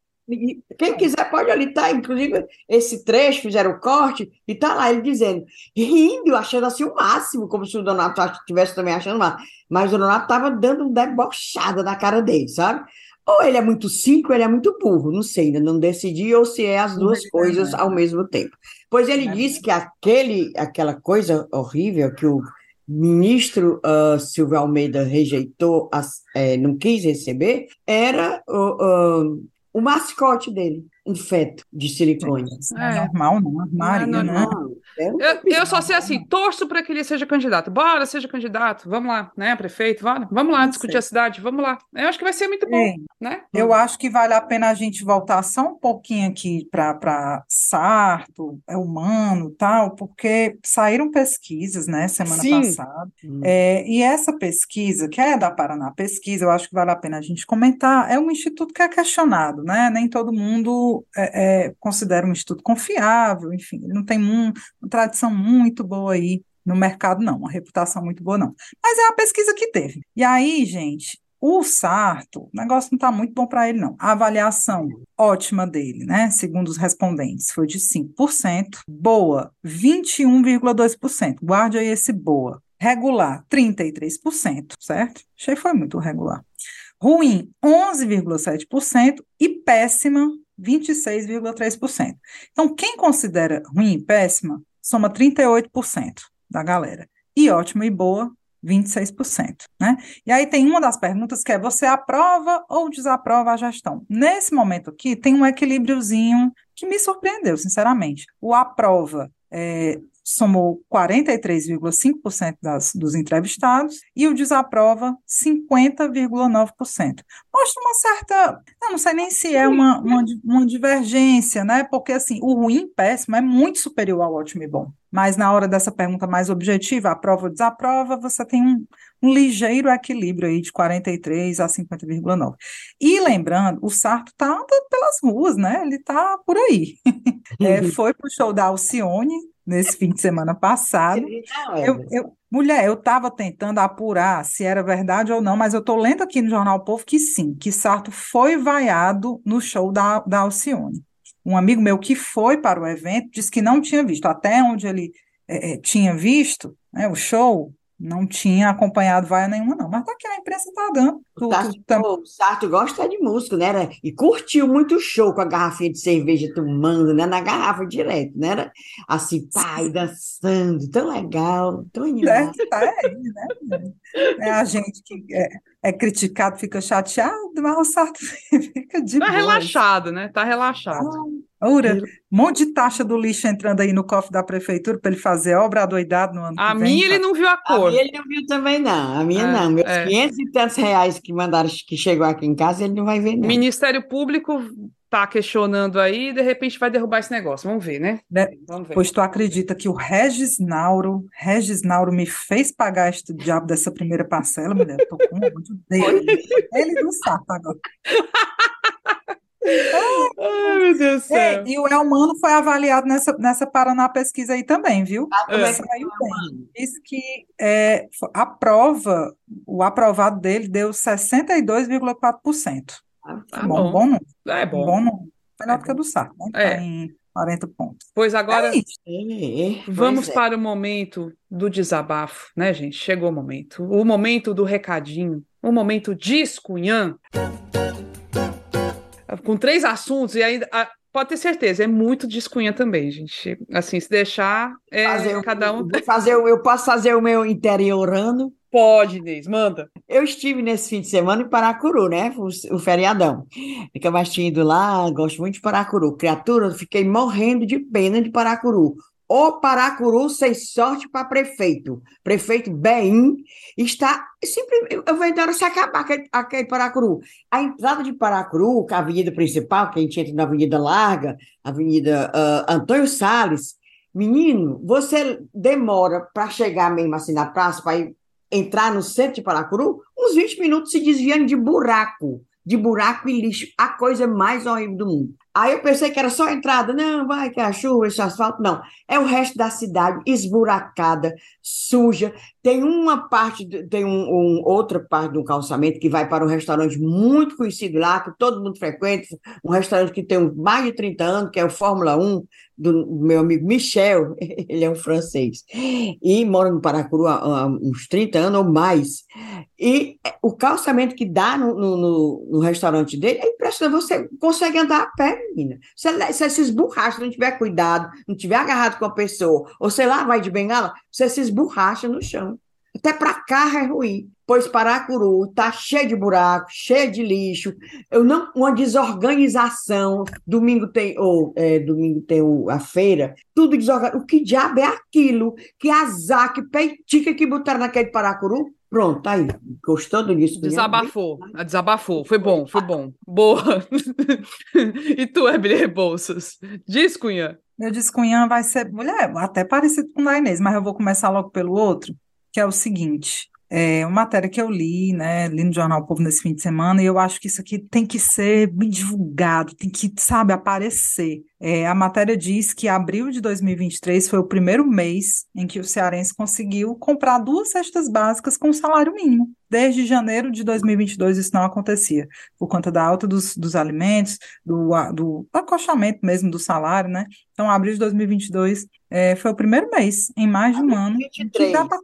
Quem quiser pode ali estar, inclusive esse trecho, fizeram o corte, e tá lá ele dizendo, rindo, achando assim o máximo, como se o Donato estivesse também achando máximo. Mas o Donato estava dando uma debochada na cara dele, sabe? Ou ele é muito cínico, ou ele é muito burro, não sei, ainda não decidi, ou se é as duas é coisas verdade. ao mesmo tempo. Pois ele É disse que aquele, aquela coisa horrível que o ministro ah, Silvio Almeida rejeitou, as- eh, não quis receber, era o, ah, o mascote dele. Um feto de silicone. Não é, normal, não. Armário, Não é né? normal. É Eu, eu só sei assim, torço para que ele seja candidato. Bora, seja candidato. Vamos lá, né, prefeito? Bora. Vamos lá Não discutir a cidade. Vamos lá. Eu acho que vai ser muito bom, É, né? Eu acho que vale a pena a gente voltar só um pouquinho aqui para Sarto, é humano, tal, porque saíram pesquisas, né, semana Sim. passada. Hum. É, e essa pesquisa, que é da Paraná Pesquisa, eu acho que vale a pena a gente comentar, é um instituto que é questionado, né? Nem todo mundo é, é, considera um instituto confiável, enfim, ele não tem um- uma tradição muito boa aí no mercado, não, uma reputação muito boa, não. Mas é a pesquisa que teve. E aí, gente, o Sarto, o negócio não está muito bom para ele, não. A avaliação ótima dele, né? Segundo os respondentes, foi de 5%, boa, 21,2%. Guarde aí esse boa. Regular, 33%, certo? Achei que foi muito regular. Ruim, 11,7% e péssima, 26,3%. Então, quem considera ruim e péssima, soma 38% da galera. E ótima e boa, 26%, né? E aí tem uma das perguntas que é: você aprova ou desaprova a gestão? Nesse momento aqui, tem um equilíbriozinho que me surpreendeu, sinceramente. O aprova é, somou 43,5% das, dos entrevistados e o desaprova 50,9%. Mostra uma certa, eu não sei nem se é uma, uma, uma divergência, né? Porque assim, o ruim péssimo é muito superior ao ótimo e bom. Mas na hora dessa pergunta mais objetiva, aprova ou desaprova, você tem um, um ligeiro equilíbrio aí de 43 a 50,9. E lembrando, o Sarto está andando pelas ruas, né? Ele está por aí. É, foi para o show da Alcione nesse fim de semana passado. Não, Eu, eu- mulher, eu estava tentando apurar se era verdade ou não, mas eu estou lendo aqui no Jornal o Povo que sim, que Sarto foi vaiado no show da, da Alcione. Um amigo meu que foi para o evento disse que não tinha visto, até onde ele eh, eh, tinha visto, né, o show, não tinha acompanhado vaia nenhuma, não. Mas tá aqui, a imprensa está dando. Tu- O tu o Sarto gosta de música, né? E curtiu muito o show com a garrafinha de cerveja tomando, né? Na garrafa direto, né? Era assim, pai, dançando, tão legal, tão animado. Certo, tá aí, né? É a gente que é, é criticado, fica chateado, mas o Sarto fica de Tá boa. relaxado, né? Tá relaxado. Ora, um monte de taxa do lixo entrando aí no cofre da prefeitura para ele fazer obra adoidado no ano A que vem. minha ele não viu a A cor. minha ele não viu também, não. A minha É, não. Meus é. 500 e tantos reais que mandaram, que chegou aqui em casa, ele não vai ver, não. Ministério Público tá questionando aí, e de repente vai derrubar esse negócio. Vamos ver, né? Né? Vamos ver. Pois tu acredita que o Regis Nauro, Regis Nauro me fez pagar este diabo dessa primeira parcela, mulher? Tô com ódio dele. Ele do saco agora. Ai, meu Deus do É, céu. e o Elmano foi avaliado nessa, nessa Paraná pesquisa aí também, viu? Ah, é Saiu é, bem. Diz que é, a prova, o aprovado dele deu 62,4%. Tá bom, bom. bom número. É Um bom. bom número. Melhor É do que a do Sarto, né? É. Tá em 40 pontos. Pois agora É isso. É, é, vamos pois é. para o momento do desabafo, né, gente? Chegou o momento. O momento do recadinho. O momento discunhã. Com três assuntos, e ainda. Pode ter certeza, é muito discunhã também, gente. Assim, se deixar, é, Fazer cada um fazer, o- eu posso fazer o meu interiorando. pode, Inês, manda. Eu estive nesse fim de semana em Paracuru, né? O, o feriadão. Nunca mais tinha ido lá, gosto muito de Paracuru. Criatura, eu fiquei morrendo de pena de Paracuru. O Paracuru sem sorte para prefeito. Prefeito Bem está sempre. Eu na hora se acabar aquele, aquele Paracuru. A entrada de Paracuru, é a avenida principal, que a gente entra na Avenida Larga, Avenida ah, Antônio Salles. Menino, você demora para chegar mesmo assim na praça, para entrar no centro de Paracuru, uns 20 minutos se desviando de buraco, de buraco e lixo, a coisa mais horrível do mundo. Aí eu pensei que era só a entrada, não, vai que é a chuva, esse asfalto, não. É o resto da cidade esburacada, suja. Tem uma parte, tem um, um- outra parte do calçamento que vai para um restaurante muito conhecido lá, que todo mundo frequenta, um restaurante que tem mais de 30 anos, que é o Fórmula 1, do meu amigo Michel, ele é um francês, e mora no Paracuru há, uns 30 anos ou mais. E o calçamento que dá no, no- no restaurante dele é impressionante. Você consegue andar a pé, menina. Le- você se esborracha, se não tiver cuidado, não tiver agarrado com a pessoa, ou sei lá, vai de bengala, você se esborracha no chão. Até para carro é ruim. pois Paracuru está cheio de buraco, cheio de lixo, eu não, uma desorganização. Domingo tem, ou é, domingo tem a feira, tudo desorganizado. O que diabo é aquilo? Que azar, que peitica que botaram naquele Paracuru? Pronto, tá aí. Gostando disso. Desabafou. Desabafou. Foi bom, foi bom. Boa. e tu, Emily Rebouças? Diz, Cunha. Meu diz Cunha vai ser, mulher, até parecido com o da Inês, mas eu vou começar logo pelo outro, que é o seguinte. É uma matéria que eu li, né, li no Jornal Povo nesse fim de semana, e eu acho que isso aqui tem que ser bem divulgado, tem que, sabe, aparecer. É, a matéria diz que abril de 2023 foi o primeiro mês em que o cearense conseguiu comprar duas cestas básicas com salário mínimo. Desde janeiro de 2022 isso não acontecia, por conta da alta dos, dos alimentos, do, do acostamento mesmo do salário, né? Então, abril de 2022 é, foi o primeiro mês em mais de um ano 23. que dá para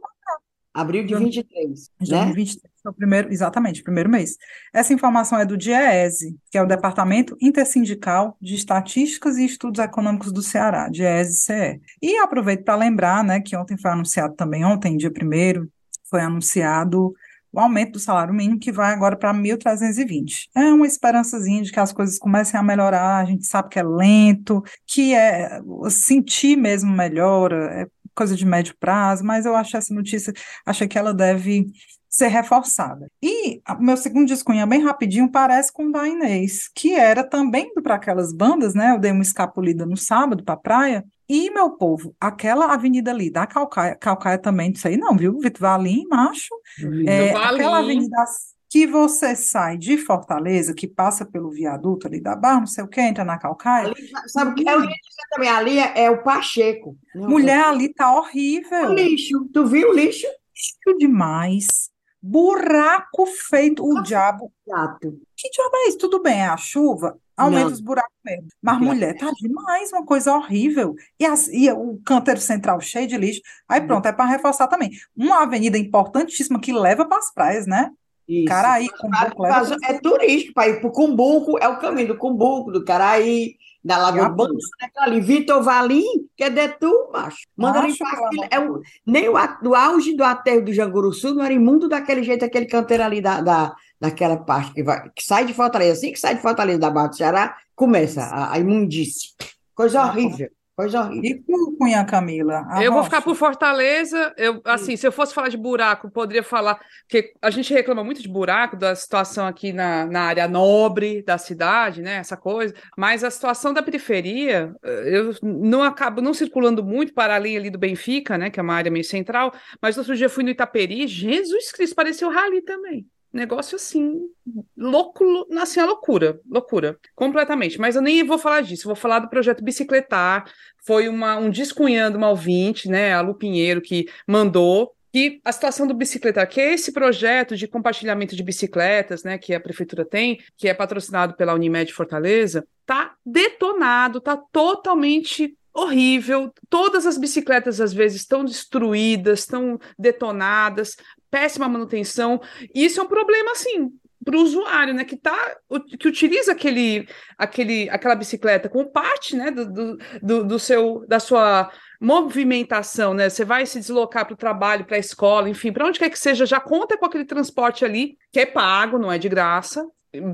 Abril de 23, de né? 2023 foi o primeiro, exatamente, primeiro mês. Essa informação é do DIEESE, que é o Departamento Intersindical de Estatísticas e Estudos Econômicos do Ceará, DIEESE-CE. E aproveito para lembrar, né, que ontem foi anunciado também, ontem, dia 1 foi anunciado o aumento do salário mínimo, que vai agora para 1.320. É uma esperançazinha de que as coisas comecem a melhorar, a gente sabe que é lento, que é sentir mesmo melhora, é coisa de médio prazo, mas eu acho essa notícia, achei que ela deve ser reforçada. E meu segundo discunha, bem rapidinho, parece com o da Inês, que era também para aquelas bandas, né? Eu dei uma escapulida no sábado para a praia, e, meu povo, aquela avenida ali da Calcaia, Calcaia também, isso aí não, viu? Vitor Valim, macho. É, aquela avenida que você sai de Fortaleza, que passa pelo viaduto ali da Barra, não sei o que, entra na Calcaia. Ali, sabe o que eu ia dizer também? Ali é, é o Pacheco. Mulher, ali tá horrível. O lixo. Tu viu o lixo? Lixo demais. Buraco feito. O diabo. Gato. Que diabo é isso? Tudo bem, é a chuva? Aumenta não. os buracos mesmo. Mas, mulher, tá demais, uma coisa horrível. E, as, e o canteiro central cheio de lixo. Aí pronto, é para reforçar também. Uma avenida importantíssima que leva para as praias, né? Isso. Caraí, Cumbuco. Leva... É turístico para ir para o Cumbuco, é o caminho do Cumbuco, do Caraí, da Lagoa Banho, né, ali. Vitor Valim, que é de tu, macho. Manda macho, limpar é o, nem o do auge do aterro do Janguruçu não era imundo daquele jeito, aquele canteiro ali da, da, daquela parte que, vai, que sai de Fortaleza. Assim que sai de Fortaleza da Barra do Ceará, começa a, a imundície. Coisa horrível. Coisa horrível. E por Cunha Camila? Eu vou ficar por Fortaleza. Eu, assim, se eu fosse falar de buraco, poderia falar que a gente reclama muito de buraco, da situação aqui na, na área nobre da cidade, né? Essa coisa. Mas a situação da periferia, eu não acabo não circulando muito para além ali do Benfica, né? Que é uma área meio central. Mas outro dia fui no Itaperi, Jesus Cristo, pareceu rali também. Negócio assim, louco, assim, a loucura, loucura, completamente. Mas eu nem vou falar disso, vou falar do projeto Bicicletar. Foi uma, um descunhando uma ouvinte, né, a Lu Pinheiro, que mandou. E a situação do Bicicletar, que é esse projeto de compartilhamento de bicicletas, né, que a prefeitura tem, que é patrocinado pela Unimed Fortaleza, tá detonado, tá totalmente horrível. Todas as bicicletas às vezes estão destruídas, estão detonadas, péssima manutenção. Isso é um problema assim para o usuário, né, que tá, que utiliza aquele, aquele, aquela bicicleta como parte, né, do, do, do seu, da sua movimentação, né? Você vai se deslocar para o trabalho, para a escola, enfim, para onde quer que seja, já conta com aquele transporte ali que é pago, não é de graça,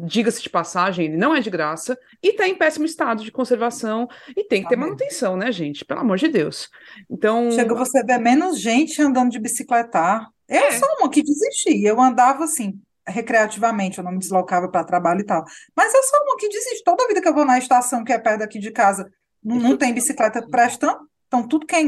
diga-se de passagem, ele não é de graça, e está em péssimo estado de conservação, e tem que ter manutenção, né, gente? Pelo amor de Deus. Então. Chega você ver menos gente andando de bicicletar. Eu é. sou uma que desisti. Eu andava assim, recreativamente, eu não me deslocava para trabalho e tal. Mas eu sou uma que desisti. Toda vida que eu vou na estação, que é perto daqui de casa, não, não tem bicicleta prestando. Então, tudo que é.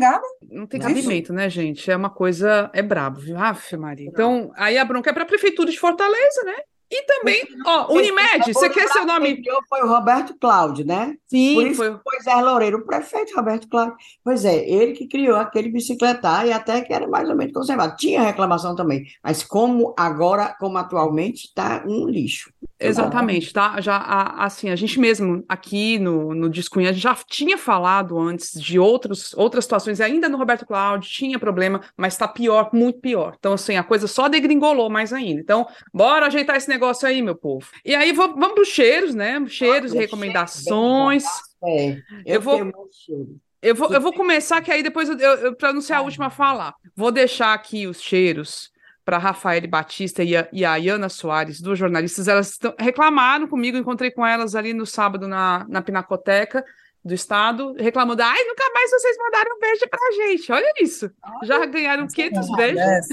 Não tem cabimento, né, gente? É uma coisa. É brabo, viu? Aff, Maria. Então, aí a bronca é para a Prefeitura de Fortaleza, né? E também, ó, Unimed, você quer seu nome? Foi o Roberto Cláudio, né? Sim, Por isso foi. Foi Zé Loureiro, o prefeito Roberto Cláudio. Pois é, ele que criou aquele bicicletar e até que era mais ou menos conservado. Tinha reclamação também, mas como agora, como atualmente, está um lixo. Exatamente, tá? Já, assim, a gente mesmo aqui no, no Discunha, já tinha falado antes de outros, outras situações, ainda no Roberto Cláudio tinha problema, mas está pior, muito pior. Então, assim, a coisa só degringolou mais ainda. Então, bora ajeitar esse negócio aí, meu povo. E aí, vamos para os cheiros, né? Cheiros e recomendações. É, eu, eu vou. Eu vou, eu vou começar, que aí depois, eu, eu, para não ser a última a falar, vou deixar aqui os cheiros para Rafael Batista e a, e a Iana Soares, duas jornalistas, elas reclamaram comigo, encontrei com elas ali no sábado na, na Pinacoteca do Estado, reclamando, ai, nunca mais vocês mandaram um beijo pra gente, olha isso, já ganharam 500 beijos.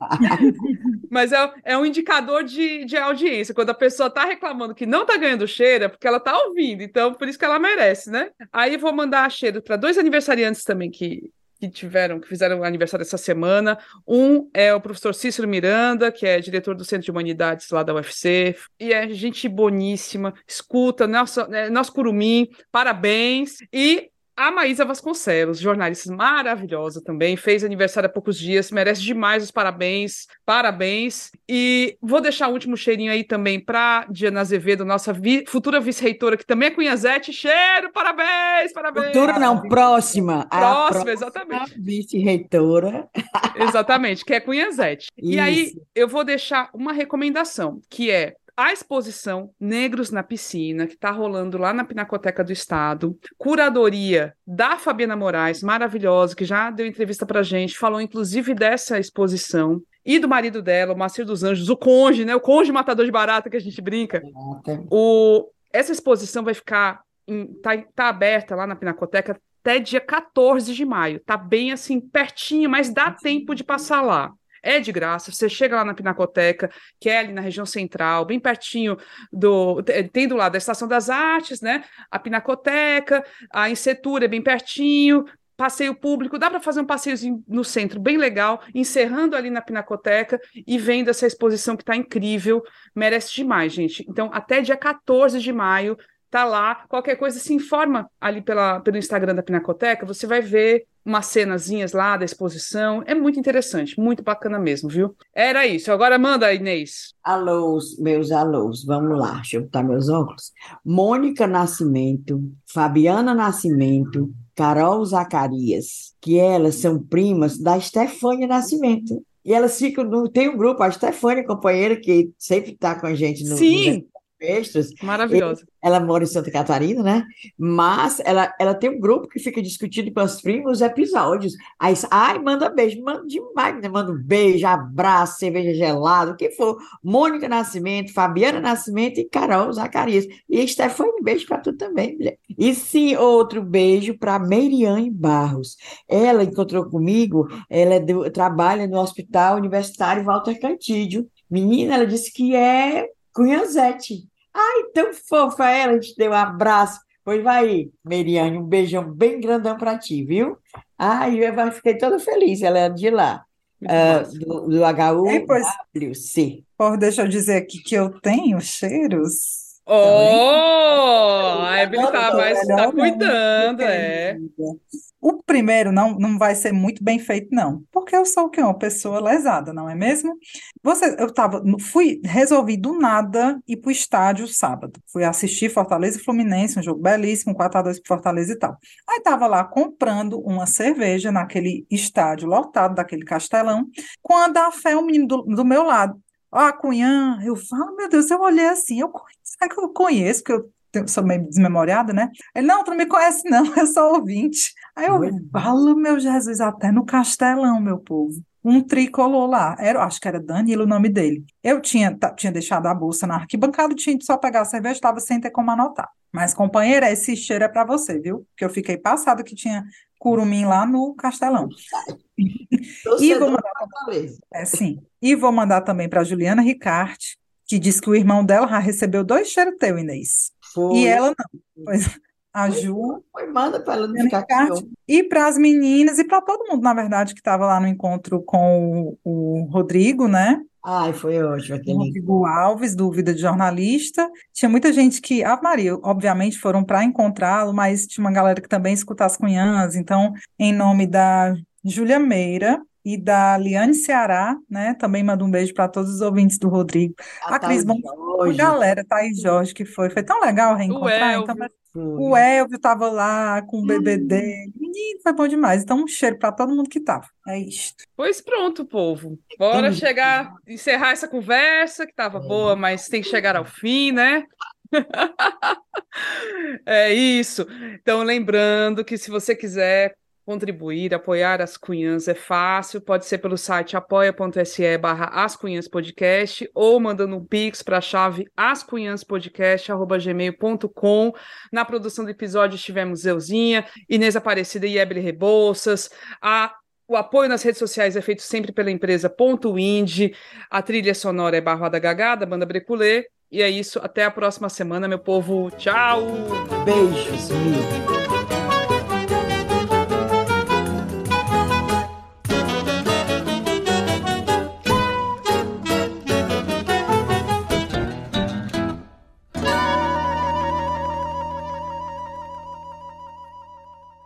Mas é, é um indicador de, de audiência. Quando a pessoa está reclamando que não está ganhando cheiro, é porque ela está ouvindo. Então, por isso que ela merece, né? Aí vou mandar cheiro para dois aniversariantes também que, que tiveram, que fizeram aniversário essa semana. Um é o professor Cícero Miranda, que é diretor do Centro de Humanidades lá da UFC, e é gente boníssima, escuta, nosso, é, nosso curumim, parabéns. E a Maísa Vasconcelos, jornalista maravilhosa também, fez aniversário há poucos dias, merece demais os parabéns, parabéns. E vou deixar o último cheirinho aí também para Diana Azevedo, nossa vi futura vice-reitora, que também é Cunhazete. Cheiro, parabéns, parabéns. Futura não, próxima. Próxima, próxima exatamente. Vice-reitora. Exatamente, que é Cunhazete. E aí eu vou deixar uma recomendação, que é a exposição Negros na Piscina, que está rolando lá na Pinacoteca do Estado, curadoria da Fabiana Moraes, maravilhosa, que já deu entrevista para gente, falou inclusive dessa exposição, e do marido dela, o Macir dos Anjos, o conge, né? O conge matador de barata que a gente brinca. O... Essa exposição vai ficar, em... tá, tá aberta lá na Pinacoteca até dia 14 de maio. Tá bem assim, pertinho, mas dá tempo de passar lá é de graça. Você chega lá na Pinacoteca, que é ali na região central, bem pertinho do. Tem do lado da Estação das Artes, né? A Pinacoteca, a Insetura é bem pertinho. Passeio público, dá para fazer um passeiozinho no centro bem legal, encerrando ali na Pinacoteca e vendo essa exposição que está incrível, merece demais, gente. Então, até dia 14 de maio, tá lá. Qualquer coisa, se informa ali pela, pelo Instagram da Pinacoteca, você vai ver umas cenazinhas lá da exposição. É muito interessante, muito bacana mesmo, viu? Era isso. Agora manda, Inês. Alôs, meus alôs. Vamos lá, deixa eu botar meus óculos. Mônica Nascimento, Fabiana Nascimento, Carol Zacarias, que elas são primas da Stefânia Nascimento. E elas ficam no. Tem um grupo, a Stefânia, companheira, que sempre está com a gente no. Sim! No extras. Maravilhosa. Ela mora em Santa Catarina, né? Mas ela, ela tem um grupo que fica discutindo com as primas os episódios. Aí, ai, manda beijo, manda demais, né? Manda um beijo, abraço, cerveja gelada, o que for. Mônica Nascimento, Fabiana Nascimento e Carol Zacarias. E Stefane, beijo para tu também, mulher. E sim, outro beijo para Meiriane Barros. Ela encontrou comigo, ela é do, trabalha no Hospital Universitário Walter Cantídio. Menina, ela disse que é Cunhazete. Ai, tão fofa ela, a gente deu um abraço. Pois vai, Meriane, um beijão bem grandão para ti, viu? Ai, eu fiquei toda feliz, ela é de lá, uh, do, do HUWC. Por, deixa eu dizer aqui que eu tenho cheiros. Oh, a Evelyn tá, mas tá cuidando, é. O primeiro não, não vai ser muito bem feito, não, porque eu sou o quê? Uma pessoa lesada, não é mesmo? Você, eu tava, fui, resolvi do nada ir pro estádio sábado. Fui assistir Fortaleza e Fluminense, um jogo belíssimo, 4x2 pro Fortaleza e tal. Aí tava lá comprando uma cerveja naquele estádio lotado, daquele castelão, quando a fé, um menino do, do meu lado, ó, a Cunhã, eu falo, meu Deus, eu olhei assim, eu conheço, que eu conheço, porque eu sou meio desmemoriada, né? Ele, não, tu não me conhece, não, eu sou ouvinte. Aí eu falo, meu Jesus, até no Castelão, meu povo. Um tricolor lá, era, acho que era Danilo o nome dele. Eu tinha, tinha deixado a bolsa na arquibancada, tinha só pegar a cerveja, estava sem ter como anotar. Mas, companheira, esse cheiro é para você, viu? Porque eu fiquei passado que tinha curumim lá no Castelão. e vou mandar, é, sim. E vou mandar também para Juliana Ricarte, que diz que o irmão dela já recebeu dois cheiros teu, Inês. Foi. E ela não. Pois, a Ju. Foi, manda para ela não ficar E para as meninas e para todo mundo, na verdade, que estava lá no encontro com o, o Rodrigo, né? Ai, foi ótimo aquele. Rodrigo Alves, do Vida de Jornalista. Tinha muita gente que, a Maria, obviamente foram para encontrá-lo, mas tinha uma galera que também escuta as cunhãs. Então, em nome da Júlia Meira, e da Liane Ceará, né? Também mando um beijo para todos os ouvintes do Rodrigo. A, a Cris, bom, a galera, Thaís Jorge, que foi. Foi tão legal reencontrar. O então, o Elvio estava lá com o bebê hum. dele. Foi bom demais. Então, um cheiro para todo mundo que estava. É isto. Pois pronto, povo. Bora chegar, encerrar essa conversa, que estava é. boa, mas tem que chegar ao fim, né? é isso. Então, lembrando que se você quiser contribuir, apoiar as Cunhãs é fácil, pode ser pelo site apoia.se barra ascunhãspodcast ou mandando um pix para a chave ascunhãspodcast.gmail.com. Na produção do episódio estivemos Zeuzinha, Inês Aparecida e Ebre Rebouças, a o apoio nas redes sociais é feito sempre pela empresa Ponto Indie. A trilha sonora é Gagá, da banda Breculê. E é isso. Até a próxima semana, meu povo. Tchau! Beijos, mil.